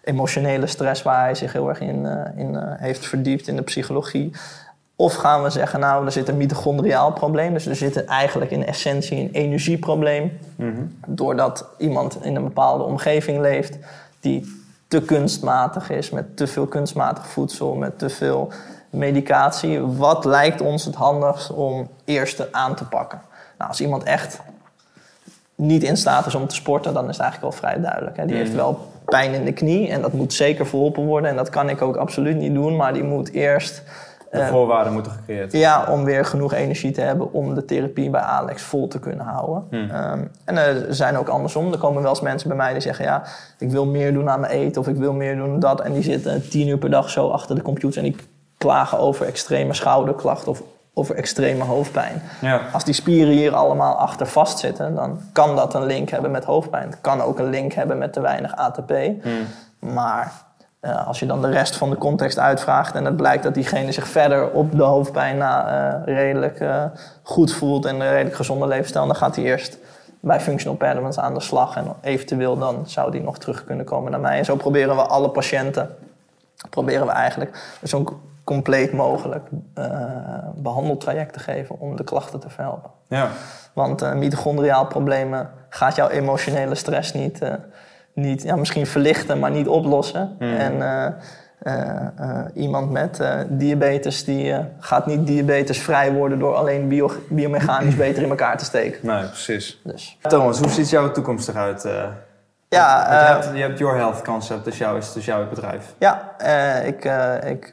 emotionele stress waar hij zich heel erg in, in heeft verdiept in de psychologie. Of gaan we zeggen, nou, er zit een mitochondriaal probleem. Dus er zit eigenlijk in essentie een energieprobleem. Doordat iemand in een bepaalde omgeving leeft die te kunstmatig is, met te veel kunstmatig voedsel, met te veel medicatie. Wat lijkt ons het handigst om eerst aan te pakken? Nou, als iemand echt niet in staat is om te sporten, dan is het eigenlijk wel vrij duidelijk. Hè. Die heeft wel pijn in de knie en dat moet zeker verholpen worden. En dat kan ik ook absoluut niet doen, maar die moet eerst... De eh, voorwaarden moeten gecreëerd worden. ja, om weer genoeg energie te hebben om de therapie bij Alex vol te kunnen houden. Ehm, en er zijn ook andersom. Er komen wel eens mensen bij mij die zeggen: Ja, ik wil meer doen aan mijn eten of ik wil meer doen dat. En die zitten tien uur per dag zo achter de computer en die klagen over extreme schouderklachten of over extreme hoofdpijn. Ja. Als die spieren hier allemaal achter vastzitten, dan kan dat een link hebben met hoofdpijn. Het kan ook een link hebben met te weinig ATP. Maar eh, als je dan de rest van de context uitvraagt en het blijkt dat diegene zich verder op de hoofdpijn na eh, redelijk eh, goed voelt en een redelijk gezonde levensstijl, dan gaat hij eerst bij functional patterns aan de slag en eventueel dan zou die nog terug kunnen komen naar mij. En zo proberen we alle patiënten, proberen we eigenlijk zo'n compleet mogelijk eh, behandeltraject te geven om de klachten te verhelpen. Ja. Want mitochondriaal problemen gaat jouw emotionele stress niet, niet ja, misschien verlichten, maar niet oplossen. En eh, eh, eh, iemand met diabetes die gaat niet diabetesvrij worden door alleen bio biomechanisch beter in elkaar te steken. Nee, precies. Dus. Thomas, hoe ziet jouw toekomst eruit? ja, je, hebt, je hebt Your Health Concept, dus jouw, dus jouw bedrijf. Ja, ik, ik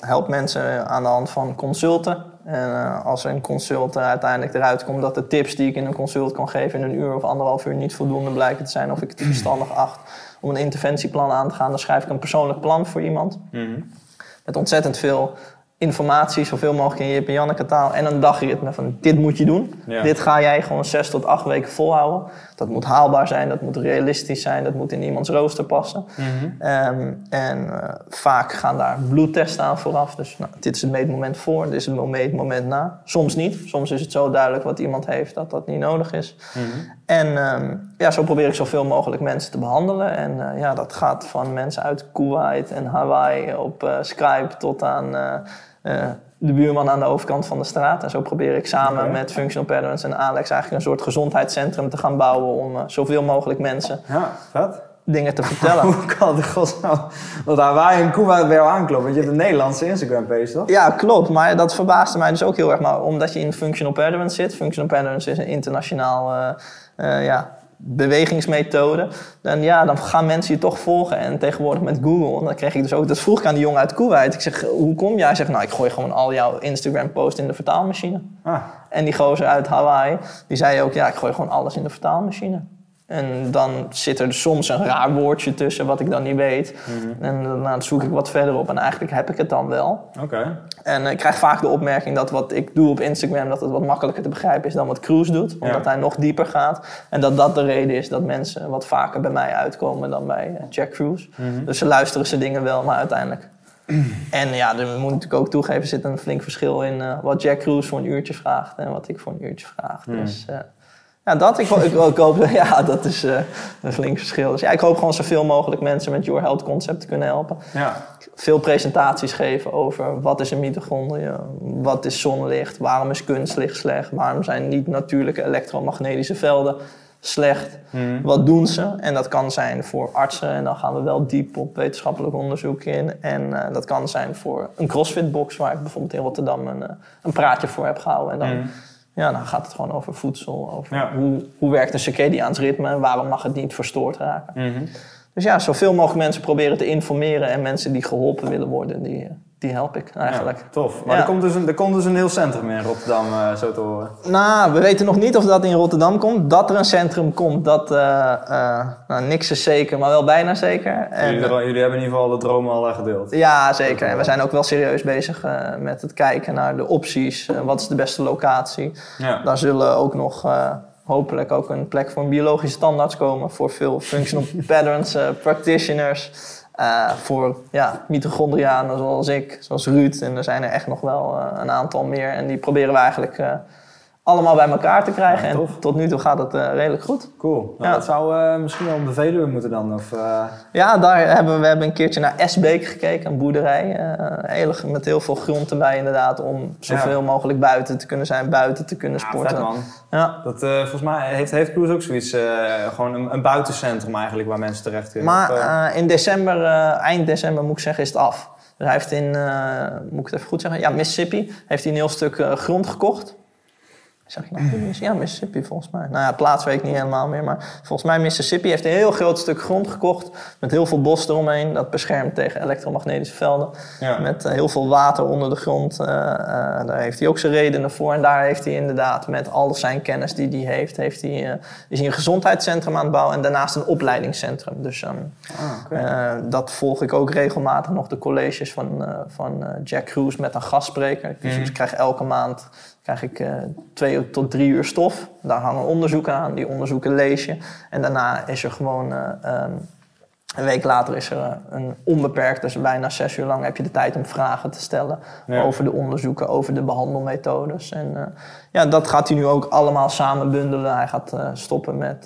help mensen aan de hand van consulten. En als een consult er uiteindelijk eruit komt dat de tips die ik in een consult kan geven in een uur of anderhalf uur niet voldoende blijken te zijn of ik het verstandig acht om een interventieplan aan te gaan, dan schrijf ik een persoonlijk plan voor iemand. Mhm. Met ontzettend veel informatie, zoveel mogelijk in je en Janneke taal. En een dagritme van dit moet je doen. Dit ga jij gewoon zes tot acht weken volhouden. Dat moet haalbaar zijn, dat moet realistisch zijn, dat moet in iemands rooster passen. Mhm. Ehm, en eh, vaak gaan daar bloedtesten aan vooraf. Dus nou, dit is het meetmoment voor, dit is het meetmoment na. Soms niet. Soms is het zo duidelijk wat iemand heeft dat dat niet nodig is. Mhm. En ehm, ja, zo probeer ik zoveel mogelijk mensen te behandelen. En uh, ja, dat gaat van mensen uit Kuwait en Hawaii op uh, Skype tot aan de buurman aan de overkant van de straat. En zo probeer ik samen met Functional Parents en Alex eigenlijk een soort gezondheidscentrum te gaan bouwen om uh, zoveel mogelijk mensen ja, vet. dingen te vertellen. Hoe kan de god nou dat daar waar in Koewa bij jou aanklopt? Want je hebt een Nederlandse Instagram page, toch? Ja, klopt. Maar dat verbaasde mij dus ook heel erg. Maar omdat je in Functional Parents zit. Functional Parents is een internationaal uh, uh, ja, bewegingsmethode, dan, ja, dan gaan mensen je toch volgen. En tegenwoordig met Google, dan kreeg ik dus ook, dat vroeg ik aan die jongen uit Kuwait. Ik zeg, hoe kom jij? Hij zegt, nou, ik gooi gewoon al jouw Instagram-post in de vertaalmachine. Ah. En die gozer uit Hawaii, die zei ook, ja, ik gooi gewoon alles in de vertaalmachine. En dan zit er soms een raar woordje tussen wat ik dan niet weet. Mhm. En dan zoek ik wat verder op en eigenlijk heb ik het dan wel. Oké. En ik krijg vaak de opmerking dat wat ik doe op Instagram... dat het wat makkelijker te begrijpen is dan wat Cruise doet. Omdat hij nog dieper gaat. En dat dat de reden is dat mensen wat vaker bij mij uitkomen dan bij eh, Jack Cruise. Mhm. Dus ze luisteren ze dingen wel, maar uiteindelijk... en ja, er moet natuurlijk ook toegeven, er zit een flink verschil in uh, wat Jack Cruise voor een uurtje vraagt en wat ik voor een uurtje vraag. Mhm. Dus uh, ja, dat. Ik, ik, ik hoop, ja, dat is uh, een flink verschil. Dus ja, ik hoop gewoon zoveel mogelijk mensen met Your Health Concept te kunnen helpen. Ja. Veel presentaties geven over wat is een mitochondrië, wat is zonlicht, waarom is kunstlicht slecht, waarom zijn niet natuurlijke elektromagnetische velden slecht, hmm. wat doen ze? En dat kan zijn voor artsen en dan gaan we wel diep op wetenschappelijk onderzoek in. En uh, dat kan zijn voor een crossfit box waar ik bijvoorbeeld in Rotterdam een, uh, een praatje voor heb gehouden. En dan hmm. Ja, dan gaat het gewoon over voedsel, over hoe, hoe werkt een circadiaans ritme en waarom mag het niet verstoord raken. Mhm. Dus ja, zoveel mogelijk mensen proberen te informeren en mensen die geholpen willen worden, die, die help ik eigenlijk. Ja, tof. Maar er, komt dus een, er komt dus een heel centrum in Rotterdam, uh, zo te horen. Nou, we weten nog niet of dat in Rotterdam komt. Dat er een centrum komt, dat, uh, uh, nou, niks is zeker, maar wel bijna zeker. En, jullie, jullie, hebben in ieder geval de dromen al gedeeld. Ja, zeker. En we zijn ook wel serieus bezig met het kijken naar de opties. wat is de beste locatie? Ja. Daar zullen ook nog hopelijk ook een plek voor een biologische standaards komen voor veel functional patterns practitioners. Uh, voor ja, mitochondrianen zoals ik, zoals Ruud. En er zijn er echt nog wel uh, een aantal meer. En die proberen we eigenlijk uh, allemaal bij elkaar te krijgen. en tot nu toe gaat het uh, redelijk goed. Cool. Nou, ja. Dat zou uh, misschien wel de Veluwe moeten dan? Of, uh... Ja, daar hebben we hebben een keertje naar Esbeek gekeken, een boerderij. Heel, met heel veel grond erbij inderdaad, om zoveel ja. mogelijk buiten te kunnen zijn, buiten te kunnen sporten. Ja, man. Ja. Dat, volgens mij heeft, heeft Cruise ook zoiets, gewoon een, een, buitencentrum eigenlijk waar mensen terecht kunnen. Maar in december, eind december moet ik zeggen, is het af. Dus hij heeft in, moet ik het even goed zeggen, ja, Mississippi heeft hij een heel stuk grond gekocht. Zeg ik nou Ja, Mississippi volgens mij. Nou ja, plaats weet ik niet helemaal meer. Maar volgens mij Mississippi heeft een heel groot stuk grond gekocht. Met heel veel bos eromheen. Dat beschermt tegen elektromagnetische velden. Met uh, heel veel water onder de grond. Uh, uh, daar heeft hij ook zijn redenen voor. En daar heeft hij inderdaad met al zijn kennis die hij heeft... heeft hij, is hij een gezondheidscentrum aan het bouwen. En daarnaast een opleidingscentrum. Dus um, ah, dat volg ik ook regelmatig nog. De colleges van, van Jack Cruise met een gastspreker. Dus mm. ik krijg elke maand krijg ik uh, twee tot drie uur stof. Daar hangen onderzoeken aan, die onderzoeken lees je. En daarna is er gewoon, uh, um, een week later is er uh, een onbeperkt, dus bijna zes uur lang heb je de tijd om vragen te stellen over de onderzoeken, over de behandelmethodes. En ja, dat gaat hij nu ook allemaal samen bundelen. Hij gaat stoppen met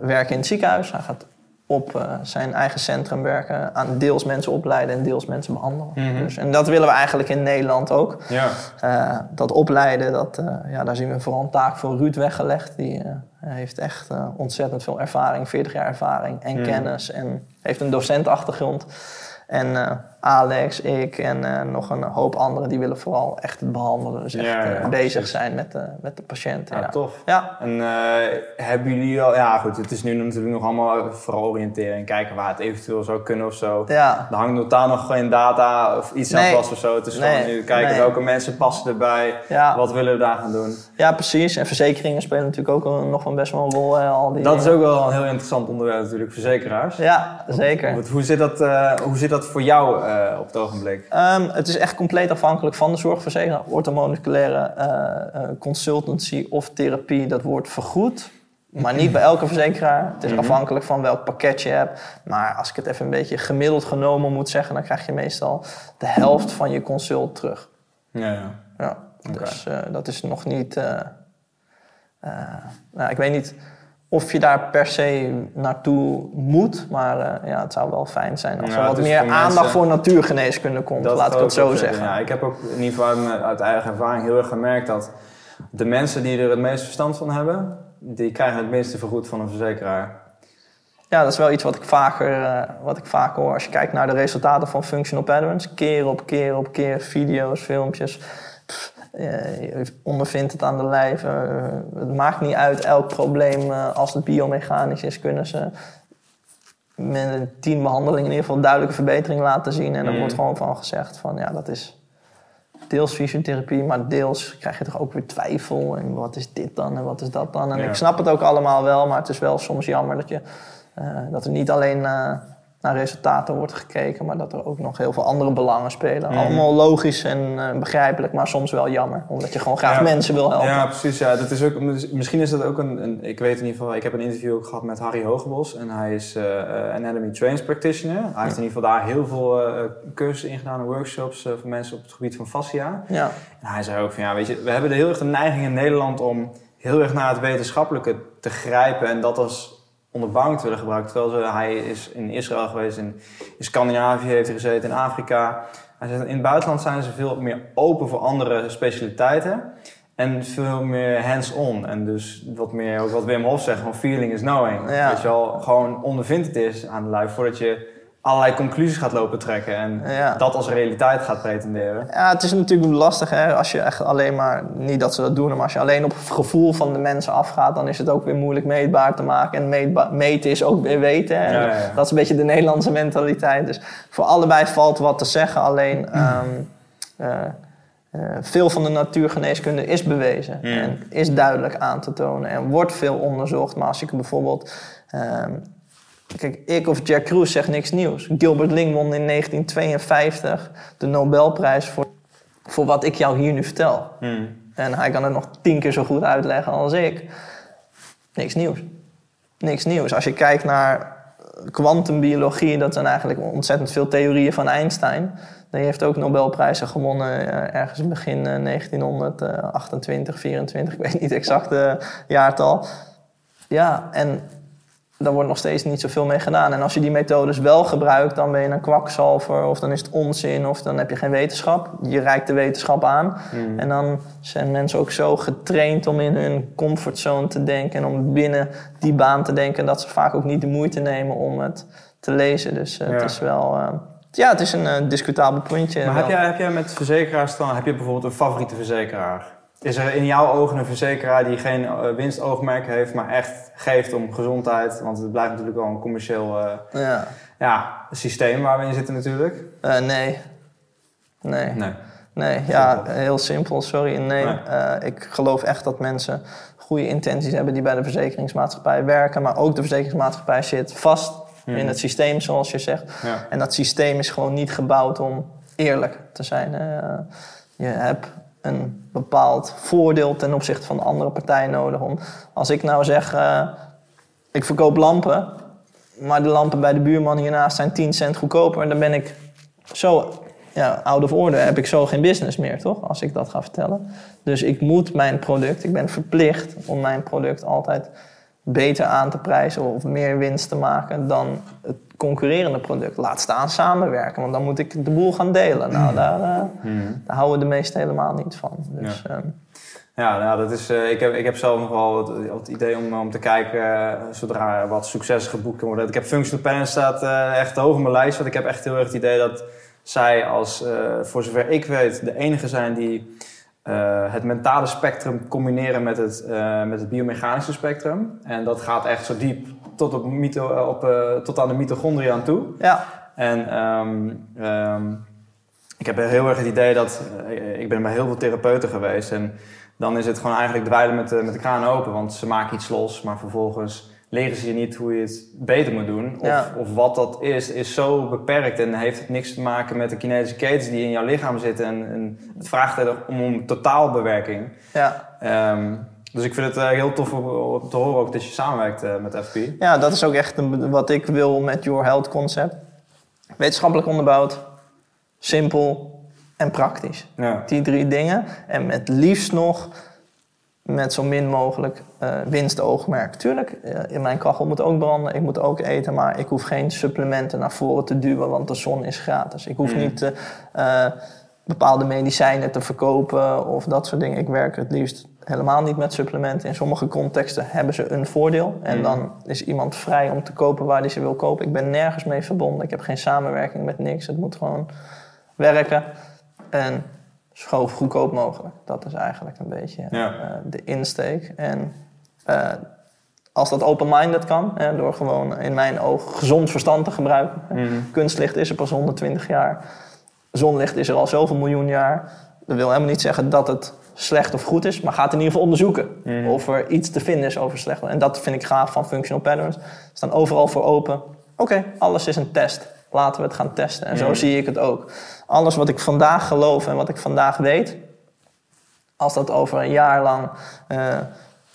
werken in het ziekenhuis. Hij gaat op uh, zijn eigen centrum werken, aan deels mensen opleiden en deels mensen behandelen. Mhm. dus, en dat willen we eigenlijk in Nederland ook. Ja. Uh, dat opleiden, dat, uh, ja, daar zien we vooral een taak voor Ruud weggelegd. Die heeft echt ontzettend veel ervaring, 40 jaar ervaring en mhm. kennis en heeft een docentachtergrond. En eh, Alex, ik en eh, nog een hoop anderen die willen vooral echt het behandelen. Dus echt Ja, ja, eh, bezig zijn met, de met de patiënt. Ja, Ja, tof. Ja, En eh, hebben jullie al, ja goed, het is nu natuurlijk nog allemaal vooral oriënteren en kijken waar het eventueel zou kunnen of zo. ja. Er hangt totaal nog geen data of iets aan Nee. vast of zo. Het is Nee, gewoon nu kijken nee. welke mensen passen erbij, Ja. wat willen we daar gaan doen. ja, precies. En verzekeringen spelen natuurlijk ook nog wel best wel een rol. al die, Dat is ook wel een heel interessant onderwerp natuurlijk, verzekeraars. Ja, zeker. Hoe zit dat, eh, hoe zit dat voor jou eh, op het ogenblik? Ehm, het is echt compleet afhankelijk van de zorgverzekeraar. Orthomoleculaire eh, consultancy of therapie, dat wordt vergoed. Maar niet bij elke verzekeraar. Het is Mhm. afhankelijk van welk pakket je hebt. Maar als ik het even een beetje gemiddeld genomen moet zeggen, dan krijg je meestal de helft van je consult terug. Ja, ja. Dus dat is nog niet. nou, ik weet niet of je daar per se naartoe moet, maar eh, ja, het zou wel fijn zijn als Ja, er wat meer voor aandacht mensen- voor natuurgeneeskunde komt. laat ik het zo zeggen. Ja, ik heb ook in ieder geval uit, uit eigen ervaring heel erg gemerkt dat de mensen die er het meest verstand van hebben, die krijgen het minste vergoed van een verzekeraar. Ja, dat is wel iets wat ik vaker, eh, wat ik vaker hoor. Als je kijkt naar de resultaten van functional patterns, keer op keer op keer, video's, filmpjes. Eh, je ondervindt het aan de lijf. eh, het maakt niet uit elk probleem. eh, als het biomechanisch is, kunnen ze met tien behandelingen in ieder geval duidelijke verbetering laten zien. En er Mm. wordt gewoon van gezegd van ja, dat is deels fysiotherapie, maar deels krijg je toch ook weer twijfel. En wat is dit dan en wat is dat dan? En Ja. ik snap het ook allemaal wel, maar het is wel soms jammer dat, je, dat er niet alleen naar resultaten wordt gekeken, maar dat er ook nog heel veel andere belangen spelen. Mhm. Allemaal logisch en eh, begrijpelijk, maar soms wel jammer. Omdat je gewoon graag Ja. mensen wil helpen. Ja, precies. Ja, dat is ook, misschien is dat ook een, een- Ik weet in ieder geval, ik heb een interview ook gehad met Harry Hogebos. En hij is eh, Anatomy Trains Practitioner. Hij heeft in ieder geval daar heel veel eh, cursussen in gedaan en workshops voor mensen op het gebied van fascia. Ja. En hij zei ook van ja, weet je, we hebben de heel erg de neiging in Nederland om heel erg naar het wetenschappelijke te grijpen en dat als onderbouwing te willen gebruiken. Terwijl ze, hij is in Israël geweest, in, in Scandinavië heeft hij gezeten, in Afrika. Hij in het buitenland zijn ze veel meer open voor andere specialiteiten. En veel meer hands-on. En dus wat meer, ook wat Wim Hof zegt, van feeling is knowing. Ja. Dat je al gewoon ondervindt het is aan de lijf voordat je allerlei conclusies gaat lopen trekken. En Ja. dat als realiteit gaat pretenderen. Ja, het is natuurlijk lastig hè? als je echt alleen maar, niet dat ze dat doen, maar als je alleen op het gevoel van de mensen afgaat, dan is het ook weer moeilijk meetbaar te maken. En meetba- meten is ook weer weten. Hè? Ja, ja, ja. Dat is een beetje de Nederlandse mentaliteit. Dus voor allebei valt wat te zeggen. Alleen ehm, eh, eh, veel van de natuurgeneeskunde is bewezen Mm. en is duidelijk aan te tonen en wordt veel onderzocht. Maar als ik bijvoorbeeld. ehm, Kijk, ik of Jack Cruz zegt niks nieuws. Gilbert Ling won in 1952 de Nobelprijs voor, voor wat ik jou hier nu vertel. Hmm. En hij kan het nog tien keer zo goed uitleggen als ik. Niks nieuws. Niks nieuws. Als je kijkt naar kwantumbiologie, dat zijn eigenlijk ontzettend veel theorieën van Einstein. Die heeft ook Nobelprijzen gewonnen eh, ergens begin eh, 1928, 24, ik weet niet exact het jaartal. Ja, en daar wordt nog steeds niet zoveel mee gedaan. En als je die methodes wel gebruikt, dan ben je een kwakzalver of dan is het onzin of dan heb je geen wetenschap. Je reikt de wetenschap aan. Hmm. En dan zijn mensen ook zo getraind om in hun comfortzone te denken en om binnen die baan te denken dat ze vaak ook niet de moeite nemen om het te lezen. Dus eh, het is wel. eh, ja, het is een eh, discutabel puntje. Maar heb jij, heb jij met verzekeraars dan, heb je bijvoorbeeld een favoriete verzekeraar? Is er in jouw ogen een verzekeraar die geen eh, winstoogmerk heeft, maar echt geeft om gezondheid? Want het blijft natuurlijk wel een commercieel eh, Ja. ja, systeem waar we in zitten natuurlijk. Eh, nee. Nee. Nee. Nee, ja, heel simpel, sorry. Nee, Nee. Ik geloof echt dat mensen goede intenties hebben die bij de verzekeringsmaatschappij werken. Maar ook de verzekeringsmaatschappij zit vast Hmm. in het systeem, zoals je zegt. Ja. En dat systeem is gewoon niet gebouwd om eerlijk te zijn. Je hebt een bepaald voordeel ten opzichte van de andere partij nodig. Om, als ik nou zeg, eh, ik verkoop lampen, maar de lampen bij de buurman hiernaast zijn 10 cent goedkoper, dan ben ik zo ja, out of order, heb ik zo geen business meer, toch? Als ik dat ga vertellen. Dus ik moet mijn product, ik ben verplicht om mijn product altijd beter aan te prijzen of meer winst te maken dan het concurrerende product. Laat staan samenwerken, want dan moet ik de boel gaan delen. Nou, daar, eh, Hmm. daar houden de meesten helemaal niet van. Dus, ehm, Ja, nou, dat is, eh, ik, heb, ik heb zelf nog wel het, het idee om, om te kijken eh, zodra wat succes geboekt kan worden. Ik heb Functional Parents staat echt hoog op mijn lijst, want ik heb echt heel erg het idee dat zij als, voor zover ik weet, de enige zijn die eh, het mentale spectrum combineren met het, eh, met het biomechanische spectrum. En dat gaat echt zo diep tot, op mito, eh, op, tot aan de mitochondriën aan toe. Ja, En ehm, ehm, ik heb heel erg het idee dat... ik ben bij heel veel therapeuten geweest. En dan is het gewoon eigenlijk dweilen met de, met de kraan open. Want ze maken iets los, maar vervolgens leren ze je niet hoe je het beter moet doen. Of, Ja. of wat dat is, is zo beperkt. En heeft het niks te maken met de kinetische ketens die in jouw lichaam zitten. En, en het vraagt er om, om totaalbewerking. ja. Ehm, dus ik vind het eh, heel tof om, te horen ook dat je samenwerkt eh, met FP. ja, dat is ook echt een- wat ik wil met Your Health concept. Wetenschappelijk onderbouwd, simpel en praktisch. Ja. Die drie dingen. En met liefst nog met zo min mogelijk eh winstoogmerk. Tuurlijk, eh, in mijn kachel moet ook branden, ik moet ook eten, maar ik hoef geen supplementen naar voren te duwen, want de zon is gratis. Ik hoef Mm. niet eh, bepaalde medicijnen te verkopen of dat soort dingen. Ik werk het liefst helemaal niet met supplementen. In sommige contexten hebben ze een voordeel en Mm. dan is iemand vrij om te kopen waar hij ze wil kopen. Ik ben nergens mee verbonden, ik heb geen samenwerking met niks. Het moet gewoon werken en zo goedkoop mogelijk. Dat is eigenlijk een beetje Ja. eh, de insteek. En eh, als dat open-minded kan, hè, door gewoon in mijn oog gezond verstand te gebruiken. Mhm. Kunstlicht is er pas 120 jaar. Zonlicht is er al zoveel miljoen jaar. Dat wil helemaal niet zeggen dat het slecht of goed is, maar gaat in ieder geval onderzoeken Mhm. of er iets te vinden is over slecht. En dat vind ik gaaf van functional patterns. Staan overal voor open. Oké, alles is een test. Laten we het gaan testen. En zo zie ik het ook. Alles wat ik vandaag geloof en wat ik vandaag weet, als dat over een jaar lang eh,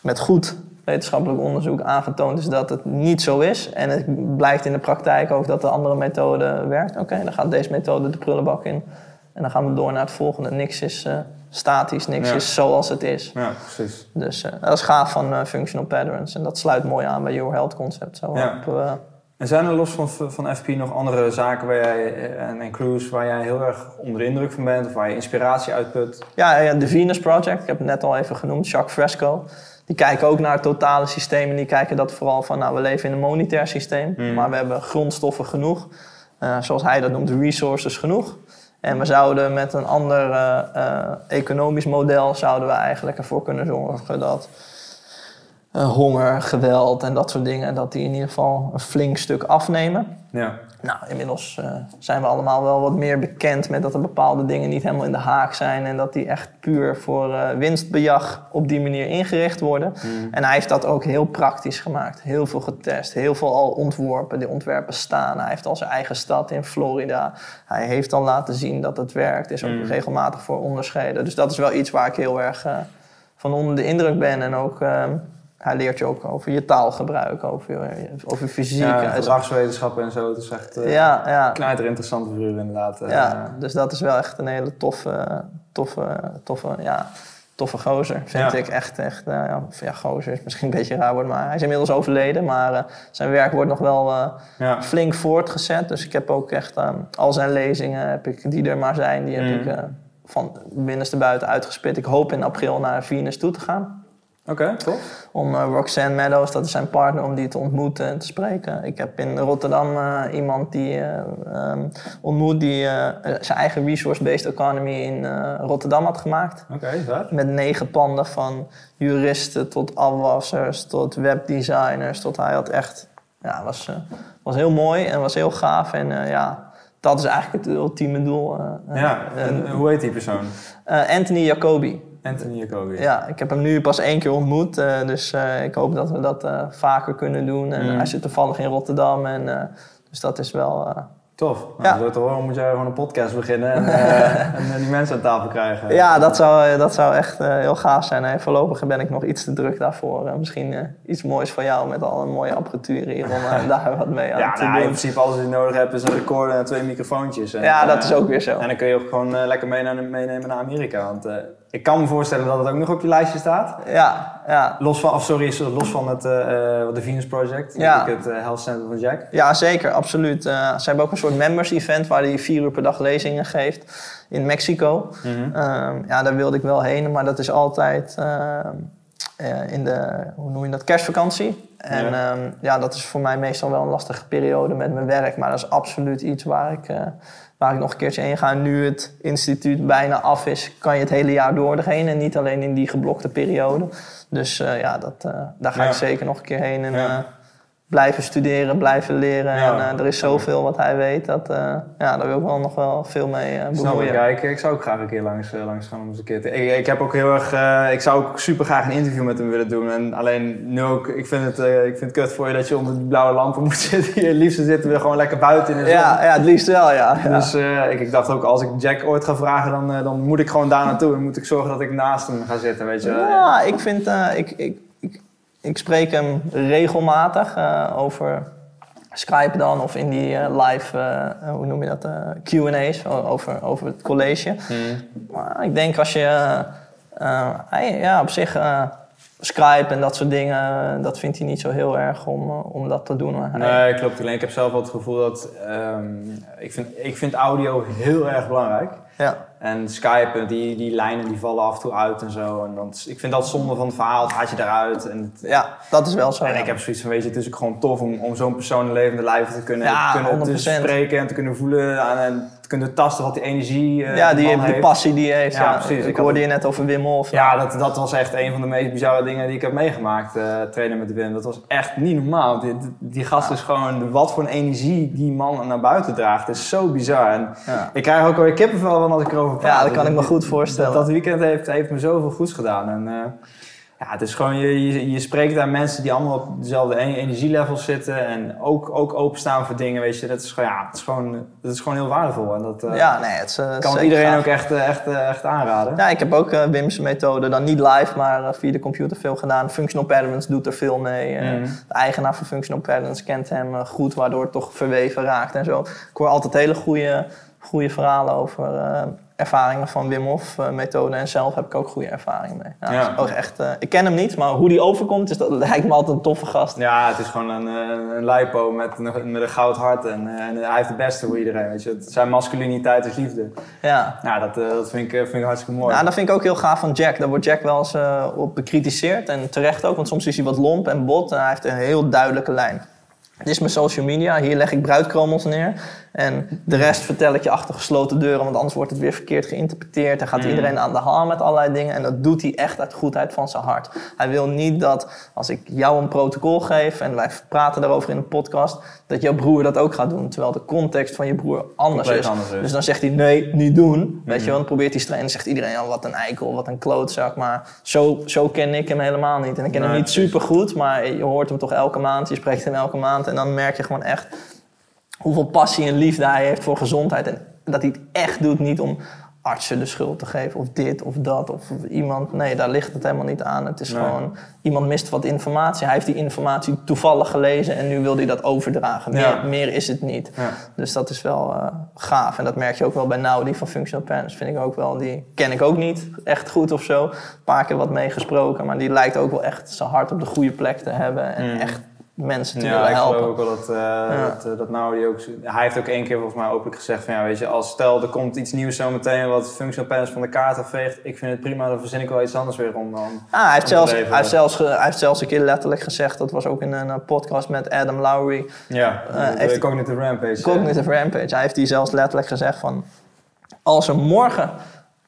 met goed wetenschappelijk onderzoek aangetoond is dat het niet zo is. En het blijkt in de praktijk ook dat de andere methode werkt. Oké, dan gaat deze methode de prullenbak in. En dan gaan we door naar het volgende. Niks is eh, statisch, niks Ja. is zoals het is. ja, precies. Dus eh, dat is gaaf van functional patterns. En dat sluit mooi aan bij Your Health Concept. Zo Ja. op, En zijn er los van, van FP nog andere zaken waar jij, eh, en, en Cruise waar jij heel erg onder de indruk van bent of waar je inspiratie uitput? Ja, ja, de Venus Project, ik heb het net al even genoemd, Jacques Fresco. Die kijken ook naar het totale systeem en die kijken dat vooral van, nou, we leven in een monetair systeem, Mm. maar we hebben grondstoffen genoeg. Eh, zoals hij dat noemt, resources genoeg. En we zouden met een ander eh, economisch model, zouden we eigenlijk ervoor kunnen zorgen dat eh, honger, geweld en dat soort dingen, dat die in ieder geval een flink stuk afnemen. Ja. Nou, inmiddels eh, zijn we allemaal wel wat meer bekend met dat er bepaalde dingen niet helemaal in de haak zijn en dat die echt puur voor eh, winstbejag op die manier ingericht worden. En hij heeft dat ook heel praktisch gemaakt. Heel veel getest, heel veel al ontworpen. Die ontwerpen staan. Hij heeft al zijn eigen stad in Florida. Hij heeft al laten zien dat het werkt. Is ook Mm. regelmatig voor onderscheiden. Dus dat is wel iets waar ik heel erg van onder de indruk ben. En ook, eh, hij leert je ook over je taalgebruik, over, je- over fysiek. Ja, gedragswetenschappen en zo. Het is echt uh, ja, ja. knijter interessante inderdaad. eh. Ja, dus dat is wel echt een hele toffe, toffe, toffe, ja, toffe gozer. Vind Ja. ik echt, echt, nou ja, gozer is misschien een beetje raar woord, maar hij is inmiddels overleden. Maar eh, zijn werk wordt nog wel eh, ja. flink voortgezet. Dus ik heb ook echt eh, al zijn lezingen, heb ik, die er maar zijn, die heb Mhm. ik eh, van binnenste buiten uitgespit. Ik hoop in april naar Venus toe te gaan. Oké, tof. Om eh, Roxanne Meadows, dat is zijn partner, om die te ontmoeten en te spreken. Ik heb in Rotterdam eh, iemand die eh, ehm, ontmoet die zijn eigen resource-based economy in Rotterdam had gemaakt. Oké, vet. Met negen panden van juristen tot afwassers, tot webdesigners, tot hij had echt... Ja, was, was heel mooi en was heel gaaf. En ja, dat is eigenlijk het ultieme doel. Ja, en hoe heet die persoon? Anthony Jacobi. Anthony Jacobi. Ja, ik heb hem nu pas één keer ontmoet. eh, dus eh, ik hoop dat we dat eh, vaker kunnen doen. En Mm. hij zit toevallig in Rotterdam. En, dus dat is wel... Tof. Nou, Ja. Te horen moet jij gewoon een podcast beginnen en, en die mensen aan tafel krijgen. ja, dat zou, dat zou echt heel gaaf zijn. En voorlopig ben ik nog iets te druk daarvoor. Misschien iets moois voor jou met al een mooie apparatuur hier om daar wat mee aan Ja, te nou, in doen. principe alles wat je nodig hebt is een recorder en twee microfoontjes. En, Ja, dat is ook weer zo. En dan kun je ook gewoon lekker meenemen naar Amerika. Want ik kan me voorstellen dat het ook nog op je lijstje staat. Ja, ja. Los van, of sorry, los van het uh, de Venus Project, Ja. het uh, Health Center van Jack. Ja, zeker, absoluut. Eh, ze hebben ook een soort members event waar hij vier uur per dag lezingen geeft in Mexico. Mhm. Ehm, ja, daar wilde ik wel heen, maar dat is altijd ehm, eh, in de, hoe noem je dat, kerstvakantie. En Ja. ja. ja, dat is voor mij meestal wel een lastige periode met mijn werk, maar dat is absoluut iets waar ik, eh, waar ik nog een keertje heen ga. En nu het instituut bijna af is, kan je het hele jaar door erheen en niet alleen in die geblokte periode. Dus eh, ja, dat, daar ga Ja. ik zeker nog een keer heen. En, Ja. Blijven studeren, blijven leren. Ja. En eh, er is zoveel wat hij weet. Dat, eh, ja, daar wil ik wel nog wel veel mee eh Snap ik, bemoeien. ja, ik, ik zou ook graag een keer langs, langs gaan om eens een keer te... Ik, ik heb ook heel erg... ik zou ook super graag een interview met hem willen doen. En alleen nu ook... Ik vind het, ik vind het kut voor je dat je onder die blauwe lampen moet zitten. Je liefst zitten we gewoon lekker buiten in de zon. Ja, ja, het liefst wel, ja. ja. Dus ik, ik dacht ook, als ik Jack ooit ga vragen, dan, dan moet ik gewoon daar naartoe. Dan moet ik zorgen dat ik naast hem ga zitten, weet je. Ja, ik vind, ik, ik, ik, spreek hem regelmatig eh, over Skype dan of in die eh, live, eh, hoe noem je dat, Q&A's over, over het college. Hmm. Maar ik denk als je, ja, op zich Skype en dat soort dingen, dat vindt hij niet zo heel erg om, om dat te doen. Hij- Nee, klopt. Alleen ik heb zelf wel het gevoel dat... ehm, ik, vind, ik vind audio heel erg belangrijk. ja. En Skype, die, die lijnen die vallen af en toe uit en zo. En dan, ik vind dat zonde van het verhaal, het haat je eruit. En, het- ja, dat is wel zo. en ja. ik heb zoiets van, weet je, het is ook gewoon tof om, om zo'n persoon in levende lijven te kunnen, Ja, te kunnen te 100%. spreken en te kunnen voelen. En, en te kunnen tasten wat die energie eh, ja, die, passie die hij heeft. Ja, Ja, precies. Ik, hoorde je net over Wim Hof. Ja, dat, dat was echt een van de meest bizarre dingen die ik heb meegemaakt, eh trainen met Wim. Dat was echt niet normaal. Die, die, gast is gewoon, wat voor een energie die man naar buiten draagt, is zo bizar. En ik krijg ook alweer kippenvel van als ik erover Ja, dat kan ik me goed voorstellen. Dat, dat weekend heeft, heeft me zoveel goeds gedaan. En, eh, ja, het is gewoon, je, je, je spreekt daar mensen die allemaal op dezelfde e- energielevel zitten en ook, ook openstaan voor dingen, weet je. Dat is gewoon, ja, het is gewoon, dat is gewoon heel waardevol. En dat eh, ja, nee, het is, eh, kan iedereen gaaf. ook echt, echt, echt aanraden. Ja, ik heb ook Wim's methode, dan niet live, maar via de computer veel gedaan. Functional Patterns doet er veel mee. Mhm. De eigenaar van Functional Patterns kent hem goed, waardoor het toch verweven raakt en zo. Ik hoor altijd hele goede, goede verhalen over ervaringen van Wim Hof eh, methode. En zelf heb ik ook goede ervaringen mee. Ja, Ja. ook echt, eh, ik ken hem niet, maar hoe die overkomt, is dat, lijkt me altijd een toffe gast. Ja, het is gewoon een, eh, een lipo met, een- met een goud hart en, en hij heeft het beste voor iedereen, weet je. Het- Zijn masculiniteit is liefde. Ja. Nou, dat, dat vind, ik, vind ik hartstikke mooi. Ja, dat vind ik ook heel gaaf van Jack. Daar wordt Jack wel eens op bekritiseerd. En terecht ook, want soms is hij wat lomp en bot. En hij heeft een heel duidelijke lijn. Dit is mijn social media. Hier leg ik bruidkromels neer. En de rest vertel ik je achter gesloten deuren. Want anders wordt het weer verkeerd geïnterpreteerd. En gaat Mm. iedereen aan de haal met allerlei dingen. En dat doet hij echt uit goedheid van zijn hart. Hij wil niet dat als ik jou een protocol geef. En wij praten daarover in een podcast. Dat jouw broer dat ook gaat doen. Terwijl de context van je broer anders is. anders is. Dus dan zegt hij nee, niet doen. Weet Mhm. je wel, dan probeert hij streng. En dan zegt iedereen, ja, wat een eikel, wat een klootzak. Maar zo, zo ken ik hem helemaal niet. En ik ken hem niet super goed, maar je hoort hem toch elke maand. Je spreekt hem elke maand. En dan merk je gewoon echt hoeveel passie en liefde hij heeft voor gezondheid. En dat hij het echt doet, niet om artsen de schuld te geven of dit of dat of iemand. Nee, daar ligt het helemaal niet aan. Het is Nee. gewoon, iemand mist wat informatie. Hij heeft die informatie toevallig gelezen en nu wil hij dat overdragen. Meer, Ja. meer is het niet. Ja. Dus dat is wel eh, gaaf. En dat merk je ook wel bij Naudi van Functional Patterns. Vind ik ook wel, die ken ik ook niet echt goed of zo. Een paar keer wat meegesproken, maar die lijkt ook wel echt zijn hart op de goede plek te hebben. En Mm. echt mensen te Ja, willen ik geloof helpen. ook wel dat, eh dat, eh, dat nou die ook... Hij heeft ook één keer volgens mij openlijk gezegd van... Ja, weet je, als stel er komt iets nieuws zometeen wat functional patterns van de kaart afveegt. Ik vind het prima, dan verzin ik wel iets anders weer om dan... Ah, hij, heeft zelfs, hij, heeft zelfs, hij heeft zelfs een keer letterlijk gezegd, dat was ook in een eh, podcast met Adam Lowry, Ja, Eh, de heeft- Cognitive Rampage. Cognitive Rampage. Hij heeft die zelfs letterlijk gezegd van, als er morgen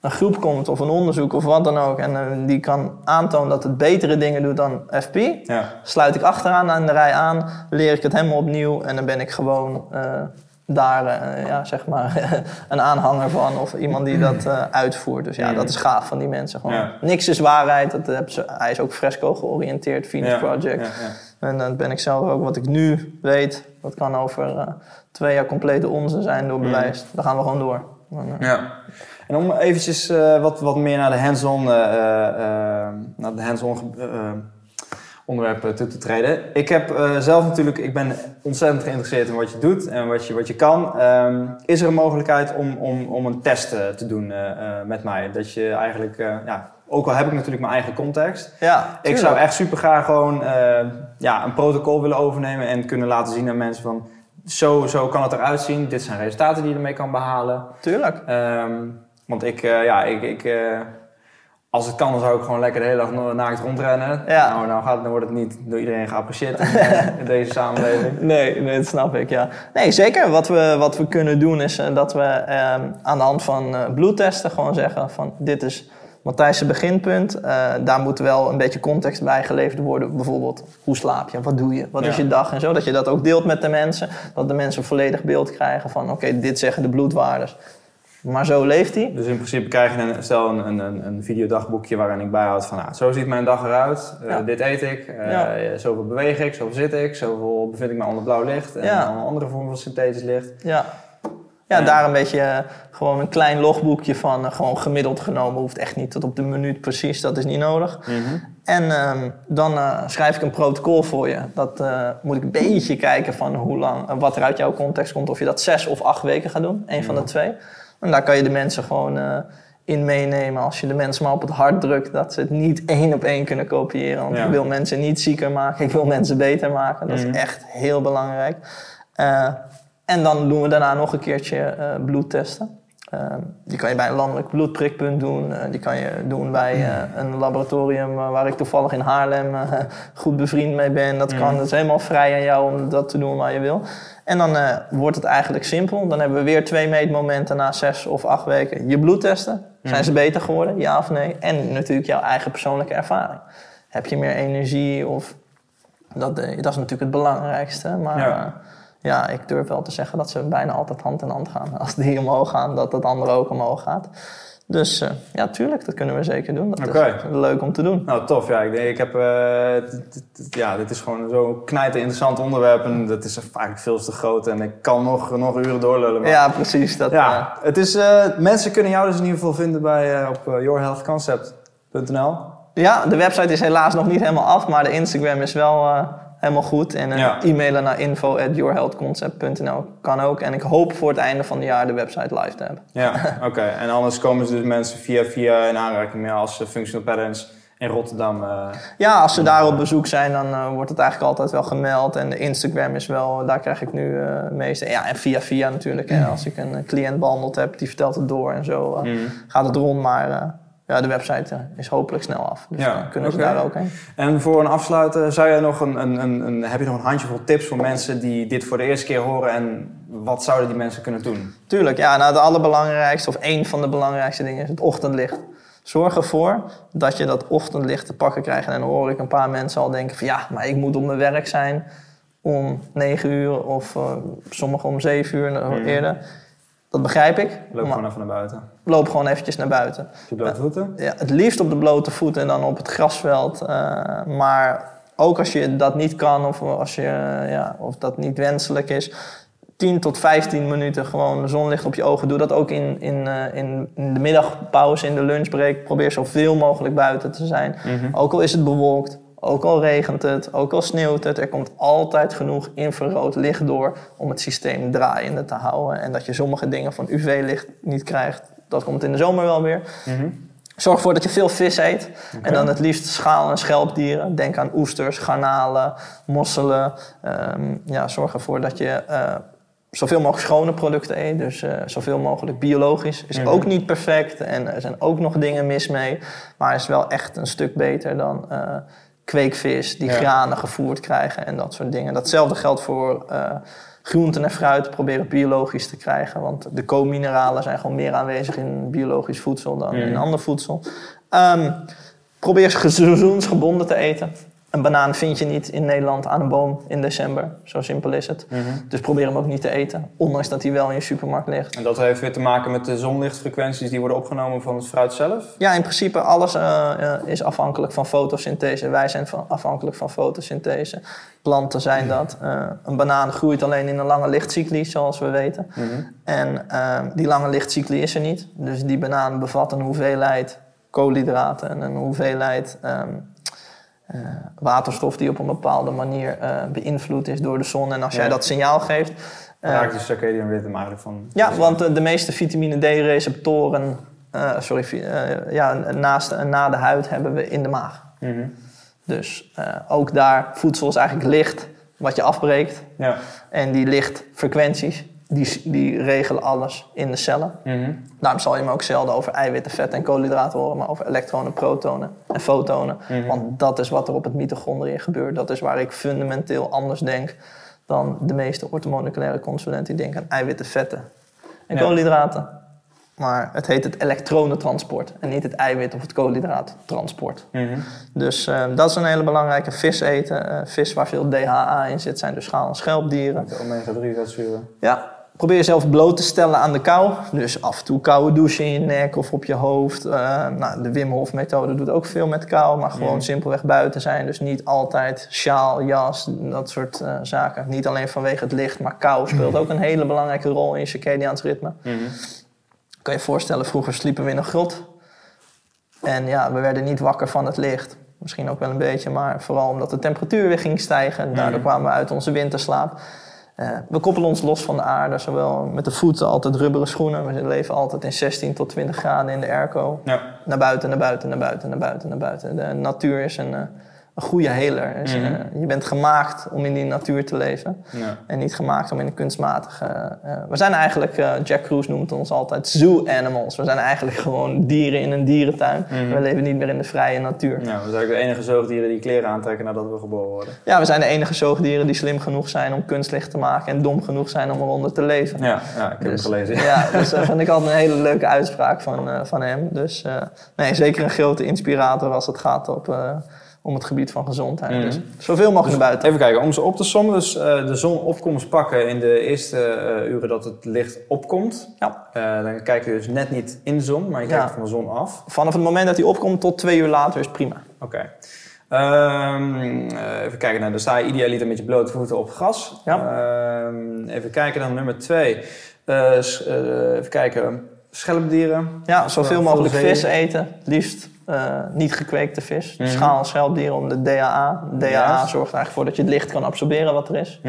een groep komt of een onderzoek of wat dan ook, en eh, die kan aantonen dat het betere dingen doet dan FP, Ja, sluit ik achteraan aan de rij aan, leer ik het helemaal opnieuw en dan ben ik gewoon eh, daar, eh, ja, zeg maar, een aanhanger van of iemand die dat uitvoert. Dus ja, dat is gaaf van die mensen. Gewoon. Ja. Niks is waarheid. Dat hebben ze, hij is ook fresco georiënteerd, Venus ja, Project. En dat ben ik zelf ook. Wat ik nu weet, dat kan over twee jaar complete onzin zijn door bewijs. Dan gaan we gewoon door. Dan, Ja. En om eventjes eh, wat, wat meer naar de hands-on, eh, eh, naar de hands-on ge- onderwerp eh, toe te treden. Ik heb zelf natuurlijk, ik ben ontzettend geïnteresseerd in wat je doet en wat je, wat je kan. Ehm, is er een mogelijkheid om, om, om een test te doen met mij? Dat je eigenlijk, ja, ook al heb ik natuurlijk mijn eigen context. Ja, Ik zou echt super graag gewoon ja, een protocol willen overnemen en kunnen laten zien aan mensen van zo, zo kan het eruit zien. Dit zijn resultaten die je ermee kan behalen. Tuurlijk. Ehm, want ik, eh, ja, ik, ik, eh, als het kan, dan zou ik gewoon lekker de hele dag naakt rondrennen. Ja. Nou, nou gaat, dan wordt het niet door iedereen geapprecieerd in, eh, in deze samenleving. Nee, nee, dat snap ik, ja. Nee, zeker. Wat we, wat we kunnen doen is dat we ehm, aan de hand van bloedtesten gewoon zeggen van dit is Matthijs' beginpunt. Daar moet wel een beetje context bij geleverd worden. Bijvoorbeeld, hoe slaap je? Wat doe je? Wat is je dag? En zo. Dat je dat ook deelt met de mensen. Dat de mensen een volledig beeld krijgen van oké, dit zeggen de bloedwaardes. Maar zo leeft hij. Dus in principe krijg je een, stel een, een, een, videodagboekje waarin ik bijhoud van nou, zo ziet mijn dag eruit. Eh. Dit eet ik. eh, Ja. Zoveel beweeg ik, zoveel zit ik, zoveel bevind ik me onder blauw licht en Ja. een andere vorm van synthetisch licht. Ja. Ja, daar een beetje eh, gewoon een klein logboekje van. gewoon gemiddeld genomen. Hoeft echt niet tot op de minuut precies. Dat is niet nodig. En ehm, dan schrijf ik een protocol voor je. Dat moet ik een beetje kijken van hoe lang, wat er uit jouw context komt. Of je dat zes of acht weken gaat doen. Een van de twee. En daar kan je de mensen gewoon eh, in meenemen. Als je de mensen maar op het hart drukt. Dat ze het niet één op één kunnen kopiëren. Want Ja. ik wil mensen niet zieker maken. Ik wil mensen beter maken. Dat Mhm. is echt heel belangrijk. Eh, en dan doen we daarna nog een keertje eh, bloedtesten. Ehm, die kan je bij een landelijk bloedprikpunt doen. Die kan je doen bij eh, een laboratorium waar ik toevallig in Haarlem goed bevriend mee ben. Dat kan. Dat is helemaal vrij aan jou om dat te doen waar je wil. En dan eh, wordt het eigenlijk simpel. Dan hebben we weer twee meetmomenten na zes of acht weken. Je bloedtesten. Zijn ze beter geworden? Ja of nee? En natuurlijk jouw eigen persoonlijke ervaring. Heb je meer energie of... Dat, eh, dat is natuurlijk het belangrijkste. Maar Ja. ja. ja, ik durf wel te zeggen dat ze bijna altijd hand in hand gaan. Als die omhoog gaan, dat het andere ook omhoog gaat. Dus eh, ja, tuurlijk, dat kunnen we zeker doen. Dat is leuk om te doen. Nou, tof. Ja, ik, denk, ik heb, eh, ja, dit is gewoon zo'n knijter interessant onderwerp en dat is vaak veel te groot en ik kan nog, nog uren doorlullen. maar- Ja, precies. Dat, Ja, het is, eh, mensen kunnen jou dus in ieder geval vinden bij, eh, op eh, yourhealthconcept.nl. eh, ja, de website is helaas nog niet helemaal af, maar de Instagram is wel eh, helemaal goed. En Ja. e-mailen naar info.yourhealthconcept.nl kan ook. En ik hoop voor het einde van het jaar de website live te hebben. Ja, oké. En anders komen ze dus mensen via, via in aanraking meer als eh, functional parents in Rotterdam. eh, Ja, als ze daar op bezoek zijn, dan wordt het eigenlijk altijd wel gemeld. En de Instagram is wel, daar krijg ik nu het meeste. Ja, en via via natuurlijk. Hè. Als ik een cliënt behandeld heb, die vertelt het door en zo, mm. gaat het rond. Maar ja, de website eh, is hopelijk snel af. Dus Ja, dan kunnen ze oké. daar ook heen. En voor een afsluiten, zou jij nog een, een, een, een, heb je nog een handjevol tips voor mensen die dit voor de eerste keer horen en wat zouden die mensen kunnen doen? Tuurlijk, ja, nou het allerbelangrijkste, of één van de belangrijkste dingen, is het ochtendlicht. Zorg ervoor dat je dat ochtendlicht te pakken krijgt. En dan hoor ik een paar mensen al denken van ja, maar ik moet op mijn werk zijn om 9 uur of eh, sommigen om 7 uur nog Mhm. eerder. Dat begrijp ik. Loop maar gewoon even naar buiten. Loop gewoon eventjes naar buiten. Op je blote voeten? Ja, het liefst op de blote voeten en dan op het grasveld. eh, maar ook als je dat niet kan of als je, eh, ja, of dat niet wenselijk is. 10 tot 15 minuten gewoon zonlicht op je ogen. Doe dat ook in, in, eh, in, de middagpauze, in de lunchbreak. Probeer zoveel mogelijk buiten te zijn. Ook al is het bewolkt, ook al regent het, ook al sneeuwt het. Er komt altijd genoeg infrarood licht door om het systeem draaiende te houden. En dat je sommige dingen van UV-licht niet krijgt. Dat komt in de zomer wel weer. Mhm. Zorg ervoor dat je veel vis eet. En dan het liefst schaal- en schelpdieren. Denk aan oesters, garnalen, mosselen. Ehm, ja, zorg ervoor dat je eh, zoveel mogelijk schone producten eet. Dus eh, zoveel mogelijk biologisch. Is Mhm. ook niet perfect en er zijn ook nog dingen mis mee. Maar is wel echt een stuk beter dan eh, kweekvis die Ja. granen gevoerd krijgen en dat soort dingen. Datzelfde geldt voor groenten en fruit. Proberen biologisch te krijgen. Want de co-mineralen zijn gewoon meer aanwezig in biologisch voedsel dan in ander voedsel. Ehm, probeer seizoensgebonden te eten. Een banaan vind je niet in Nederland aan een boom in december. Zo simpel is het. Mhm. Dus probeer hem ook niet te eten. Ondanks dat hij wel in je supermarkt ligt. En dat heeft weer te maken met de zonlichtfrequenties die worden opgenomen van het fruit zelf? Ja, in principe alles eh, eh, is afhankelijk van fotosynthese. Wij zijn van, afhankelijk van fotosynthese. Planten zijn dat. Eh, een banaan groeit alleen in een lange lichtcycli, zoals we weten. Mhm. En die lange lichtcycli is er niet. Dus die banaan bevat een hoeveelheid koolhydraten en een hoeveelheid ehm, eh, waterstof die op een bepaalde manier eh, beïnvloed is door de zon. En als jij dat signaal geeft. eh, Raakt de circadian rhythm eigenlijk van... ja, want eh, de meeste vitamine D-receptoren eh, sorry, eh, ja, naast, na de huid hebben we in de maag. Mhm. Dus eh, ook daar, voedsel is eigenlijk licht wat je afbreekt. Ja. En die lichtfrequenties, die, die regelen alles in de cellen. Mhm. Daarom zal je me ook zelden over eiwitten, vetten en koolhydraten horen, maar over elektronen, protonen en fotonen. Mhm. Want dat is wat er op het mitochondriën gebeurt. Dat is waar ik fundamenteel anders denk dan de meeste orthomoleculaire consulenten die denken aan eiwitten, vetten en Ja. koolhydraten. Maar het heet het elektronentransport en niet het eiwit of het koolhydraattransport. Mhm. Dus eh, dat is een hele belangrijke. Vis eten. Eh, vis waar veel DHA in zit zijn dus schaal- en schelpdieren. De omega-3 vetzuren. Ja, probeer jezelf bloot te stellen aan de kou. Dus af en toe koude douchen in je nek of op je hoofd. Eh, nou, de Wim Hof methode doet ook veel met kou, maar gewoon Mhm. simpelweg buiten zijn. Dus niet altijd sjaal, jas, dat soort eh, zaken. Niet alleen vanwege het licht, maar kou speelt ook een hele belangrijke rol in je circadiaans ritme. Mhm. Kan je je voorstellen, vroeger sliepen we in een grot. En ja, we werden niet wakker van het licht. Misschien ook wel een beetje, maar vooral omdat de temperatuur weer ging stijgen. En daardoor Mhm. kwamen we uit onze winterslaap. Eh, we koppelen ons los van de aarde, zowel met de voeten, altijd rubberen schoenen. We leven altijd in 16 tot 20 graden in de airco. Ja. Naar buiten, naar buiten, naar buiten, naar buiten, naar buiten. De natuur is een, eh, een goede heler. Dus, Mhm. eh, je bent gemaakt om in die natuur te leven. Ja. En niet gemaakt om in een kunstmatige. eh, we zijn eigenlijk, eh, Jack Cruz noemt ons altijd zoo animals. We zijn eigenlijk gewoon dieren in een dierentuin. Mhm. We leven niet meer in de vrije natuur. Ja, we zijn eigenlijk de enige zoogdieren die kleren aantrekken nadat we geboren worden. Ja, we zijn de enige zoogdieren die slim genoeg zijn om kunstlicht te maken en dom genoeg zijn om eronder te leven. Ja, ja ik heb Dus, het gelezen. Ja, dus dat vind ik altijd een hele leuke uitspraak van, eh, van hem. Dus eh, nee, zeker een grote inspirator als het gaat op, eh, om het gebied van gezondheid. Mhm. Dus zoveel mogelijk naar buiten. Even kijken, om ze op te sommen. Dus eh, de zonopkomst pakken in de eerste eh, uren dat het licht opkomt. Ja. Eh, dan kijk je dus net niet in de zon, maar je kijkt Ja. van de zon af. Vanaf het moment dat hij opkomt tot twee uur later is prima. Oké. Ehm, eh, even kijken, nou, dan sta je idealiter met je blote voeten op gras. Ja. Ehm, even kijken dan nummer twee. Even kijken, schelpdieren. Ja, zoveel mogelijk vis eten. Liefst eh, niet gekweekte vis. Mhm. Schaal- en schelpdieren om de DHA. DHA zorgt eigenlijk voor dat je het licht kan absorberen wat er is.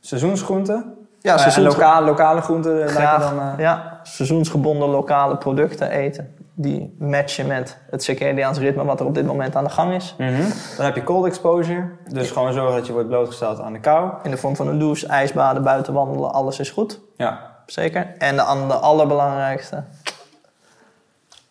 Seizoensgroenten. Ja, Eh, en seizoens- lokale, lokale groenten graag, dan... eh, ja, seizoensgebonden lokale producten eten. Die matchen met het circadiaans ritme wat er op dit moment aan de gang is. mhm. Dan heb je cold exposure. Dus gewoon zorgen dat je wordt blootgesteld aan de kou. In de vorm van een douche, ijsbaden, buiten wandelen, alles is goed. Ja, Zeker. En de, de allerbelangrijkste,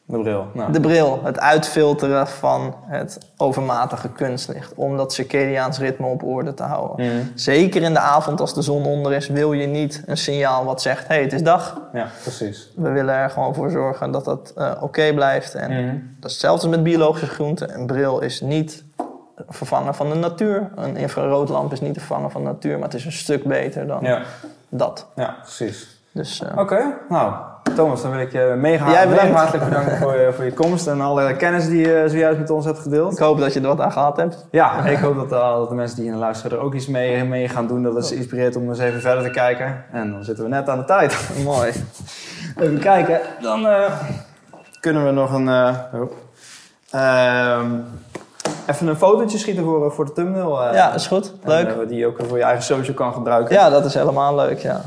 de bril. Nou. de bril. Het uitfilteren van het overmatige kunstlicht. Om dat circadiaans ritme op orde te houden. Mhm. Zeker in de avond als de zon onder is, wil je niet een signaal wat zegt: hé, hey, het is dag. Ja, precies. We willen er gewoon voor zorgen dat dat eh, oké blijft. En Mhm. dat is hetzelfde met biologische groenten. Een bril is niet vervangen van de natuur. Een infraroodlamp is niet te vervangen van de natuur, maar het is een stuk beter dan Ja, dat. ja precies. Dus eh, Oké, nou Thomas, dan wil ik je mega, Jij mega hartelijk bedanken voor je, voor je komst en alle kennis die je zojuist met ons hebt gedeeld. ik hoop dat je er wat aan gehad hebt. Ja, ik hoop dat, eh, dat de mensen die hier luisteren er ook iets mee, mee gaan doen. Dat het ze inspireert om eens even verder te kijken. En dan zitten we net aan de tijd. Mooi. Even kijken, dan eh, kunnen we nog een... eh, oh. Ehm, even een fotootje schieten voor, voor de thumbnail. eh, Ja, is goed. Leuk. eh, die je ook voor je eigen social kan gebruiken. Ja, dat is helemaal leuk, ja.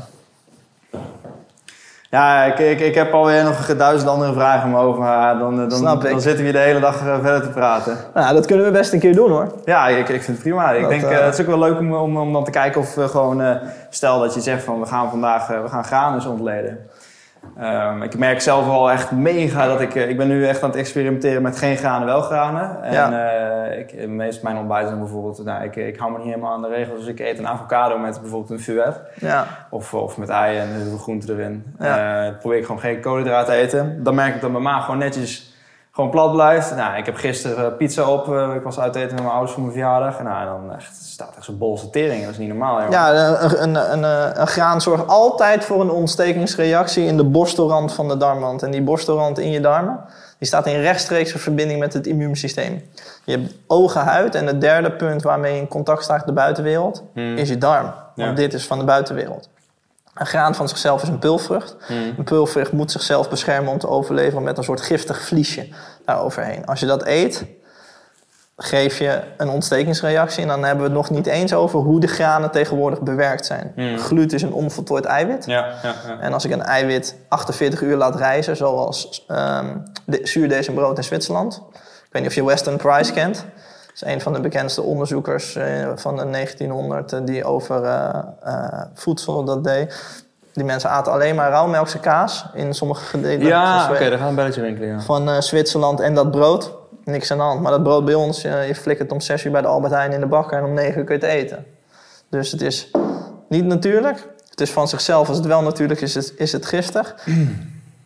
Ja, ik, ik, ik heb alweer nog duizend andere vragen mijn hoofd, maar dan, dan, Snap ik. dan zitten we hier de hele dag eh, verder te praten. Nou, dat kunnen we best een keer doen hoor. Ja, ik, ik vind het prima. Ik denk, eh, eh, het is ook wel leuk om, om, om dan te kijken of we gewoon, eh, stel dat je zegt van we gaan vandaag, eh, we gaan granen ontleden. Ehm, ik merk zelf al echt mega dat ik, eh, ik ben nu echt aan het experimenteren met geen granen, wel granen. En Ja. eh, ik, meest mijn ontbijt zijn bijvoorbeeld, nou, ik, ik hou me niet helemaal aan de regels, dus ik eet een avocado met bijvoorbeeld een fuet. Ja. Of, of met eieren en heel veel groenten erin. Ja. Eh, probeer ik gewoon geen koolhydraten te eten. Dan merk ik dat mijn maag gewoon netjes gewoon plat blijft. Nou, ik heb gisteren eh, pizza op. eh, ik was uit eten met mijn ouders voor mijn verjaardag. Nou, dan echt, staat echt zo'n bolse tering. Dat is niet normaal, joh. Ja, een, een, een, eh, een graan zorgt altijd voor een ontstekingsreactie in de borstelrand van de darmwand. En die borstelrand in je darmen, die staat in rechtstreekse verbinding met het immuunsysteem. Je hebt ogen, huid en het derde punt waarmee je in contact staat met de buitenwereld, Hmm. is je darm. Want Ja. dit is van de buitenwereld. Een graan van zichzelf is een pulvrucht. Hmm. Een pulvrucht moet zichzelf beschermen om te overleven met een soort giftig vliesje daaroverheen. Als je dat eet, geef je een ontstekingsreactie. En dan hebben we het nog niet eens over hoe de granen tegenwoordig bewerkt zijn. Mm. Gluten is een onvoltooid eiwit. Ja, ja, ja. En als ik een eiwit 48 uur laat rijzen, zoals ehm de, zuurdesembrood in Zwitserland. Ik weet niet of je Weston Price kent. Is een van de bekendste onderzoekers eh, van de 1900 eh, die over eh, voedsel dat deed. Die mensen aten alleen maar rauwmelkse kaas in sommige gedelen Ja, van oké, daar gaan we een belletje winkelen, ja. van Zwitserland en dat brood. Niks aan de hand. Maar dat brood bij ons, eh, je flikkert om 6 uur bij de Albert Heijn in de bakker en om 9 uur kun je het eten. Dus het is niet natuurlijk. Het is van zichzelf, als het wel natuurlijk is, is, is het giftig.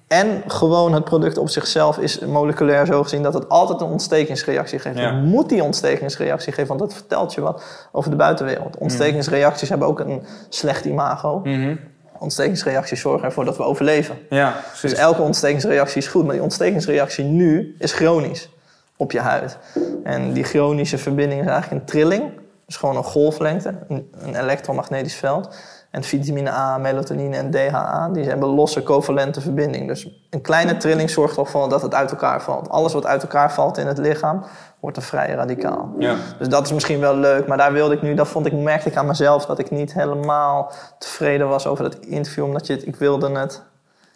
En gewoon het product op zichzelf is moleculair zo gezien dat het altijd een ontstekingsreactie geeft. Ja. Je moet die ontstekingsreactie geven, want dat vertelt je wat over de buitenwereld. Ontstekingsreacties hebben ook een slecht imago. Mhm. Ontstekingsreacties zorgen ervoor dat we overleven. Ja, Dus elke ontstekingsreactie is goed, maar die ontstekingsreactie nu is chronisch op je huid. En die chronische verbinding is eigenlijk een trilling. Dus gewoon een golflengte, een, een elektromagnetisch veld. En vitamine A, melatonine en DHA, die hebben losse covalente verbinding. Dus een kleine trilling zorgt ervoor dat het uit elkaar valt. Alles wat uit elkaar valt in het lichaam, wordt een vrije radicaal. Ja. Dus dat is misschien wel leuk, maar daar wilde ik nu, dat vond ik, merkte ik aan mezelf dat ik niet helemaal tevreden was over dat interview, omdat je het, ik wilde het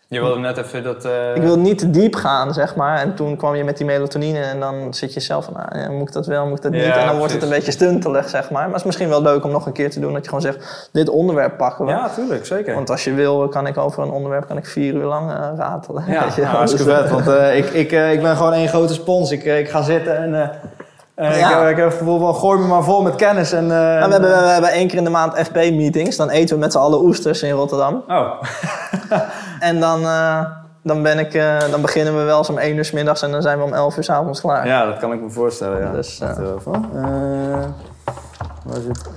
Je wilde net even dat... eh, ik wil niet te diep gaan, zeg maar. En toen kwam je met die melatonine en dan zit je zelf van, ah, ja, moet ik dat wel, moet ik dat niet? Ja, en dan wordt het een beetje stuntelig, zeg maar. Maar het is misschien wel leuk om nog een keer te doen dat je gewoon zegt, dit onderwerp pakken we. Ja, tuurlijk, zeker. Want als je wil, kan ik over een onderwerp kan ik vier uur lang eh, ratelen. Ja, Weet je nou, hartstikke Dus, vet. Want eh, ik, ik, eh, ik ben gewoon één grote spons. Ik, ik ga zitten en Ja. ik, heb- ik heb het gevoel van gooi me maar vol met kennis. En, Nou, we, hebben, we hebben één keer in de maand FP-meetings. Dan eten we met z'n allen oesters in Rotterdam. Oh, En dan, eh, dan, ben ik, eh, dan beginnen we wel eens om één uur 's middags en dan zijn we om elf uur 's avonds klaar. ja, dat kan ik me voorstellen. Ja. Dus. Eh, waar zit...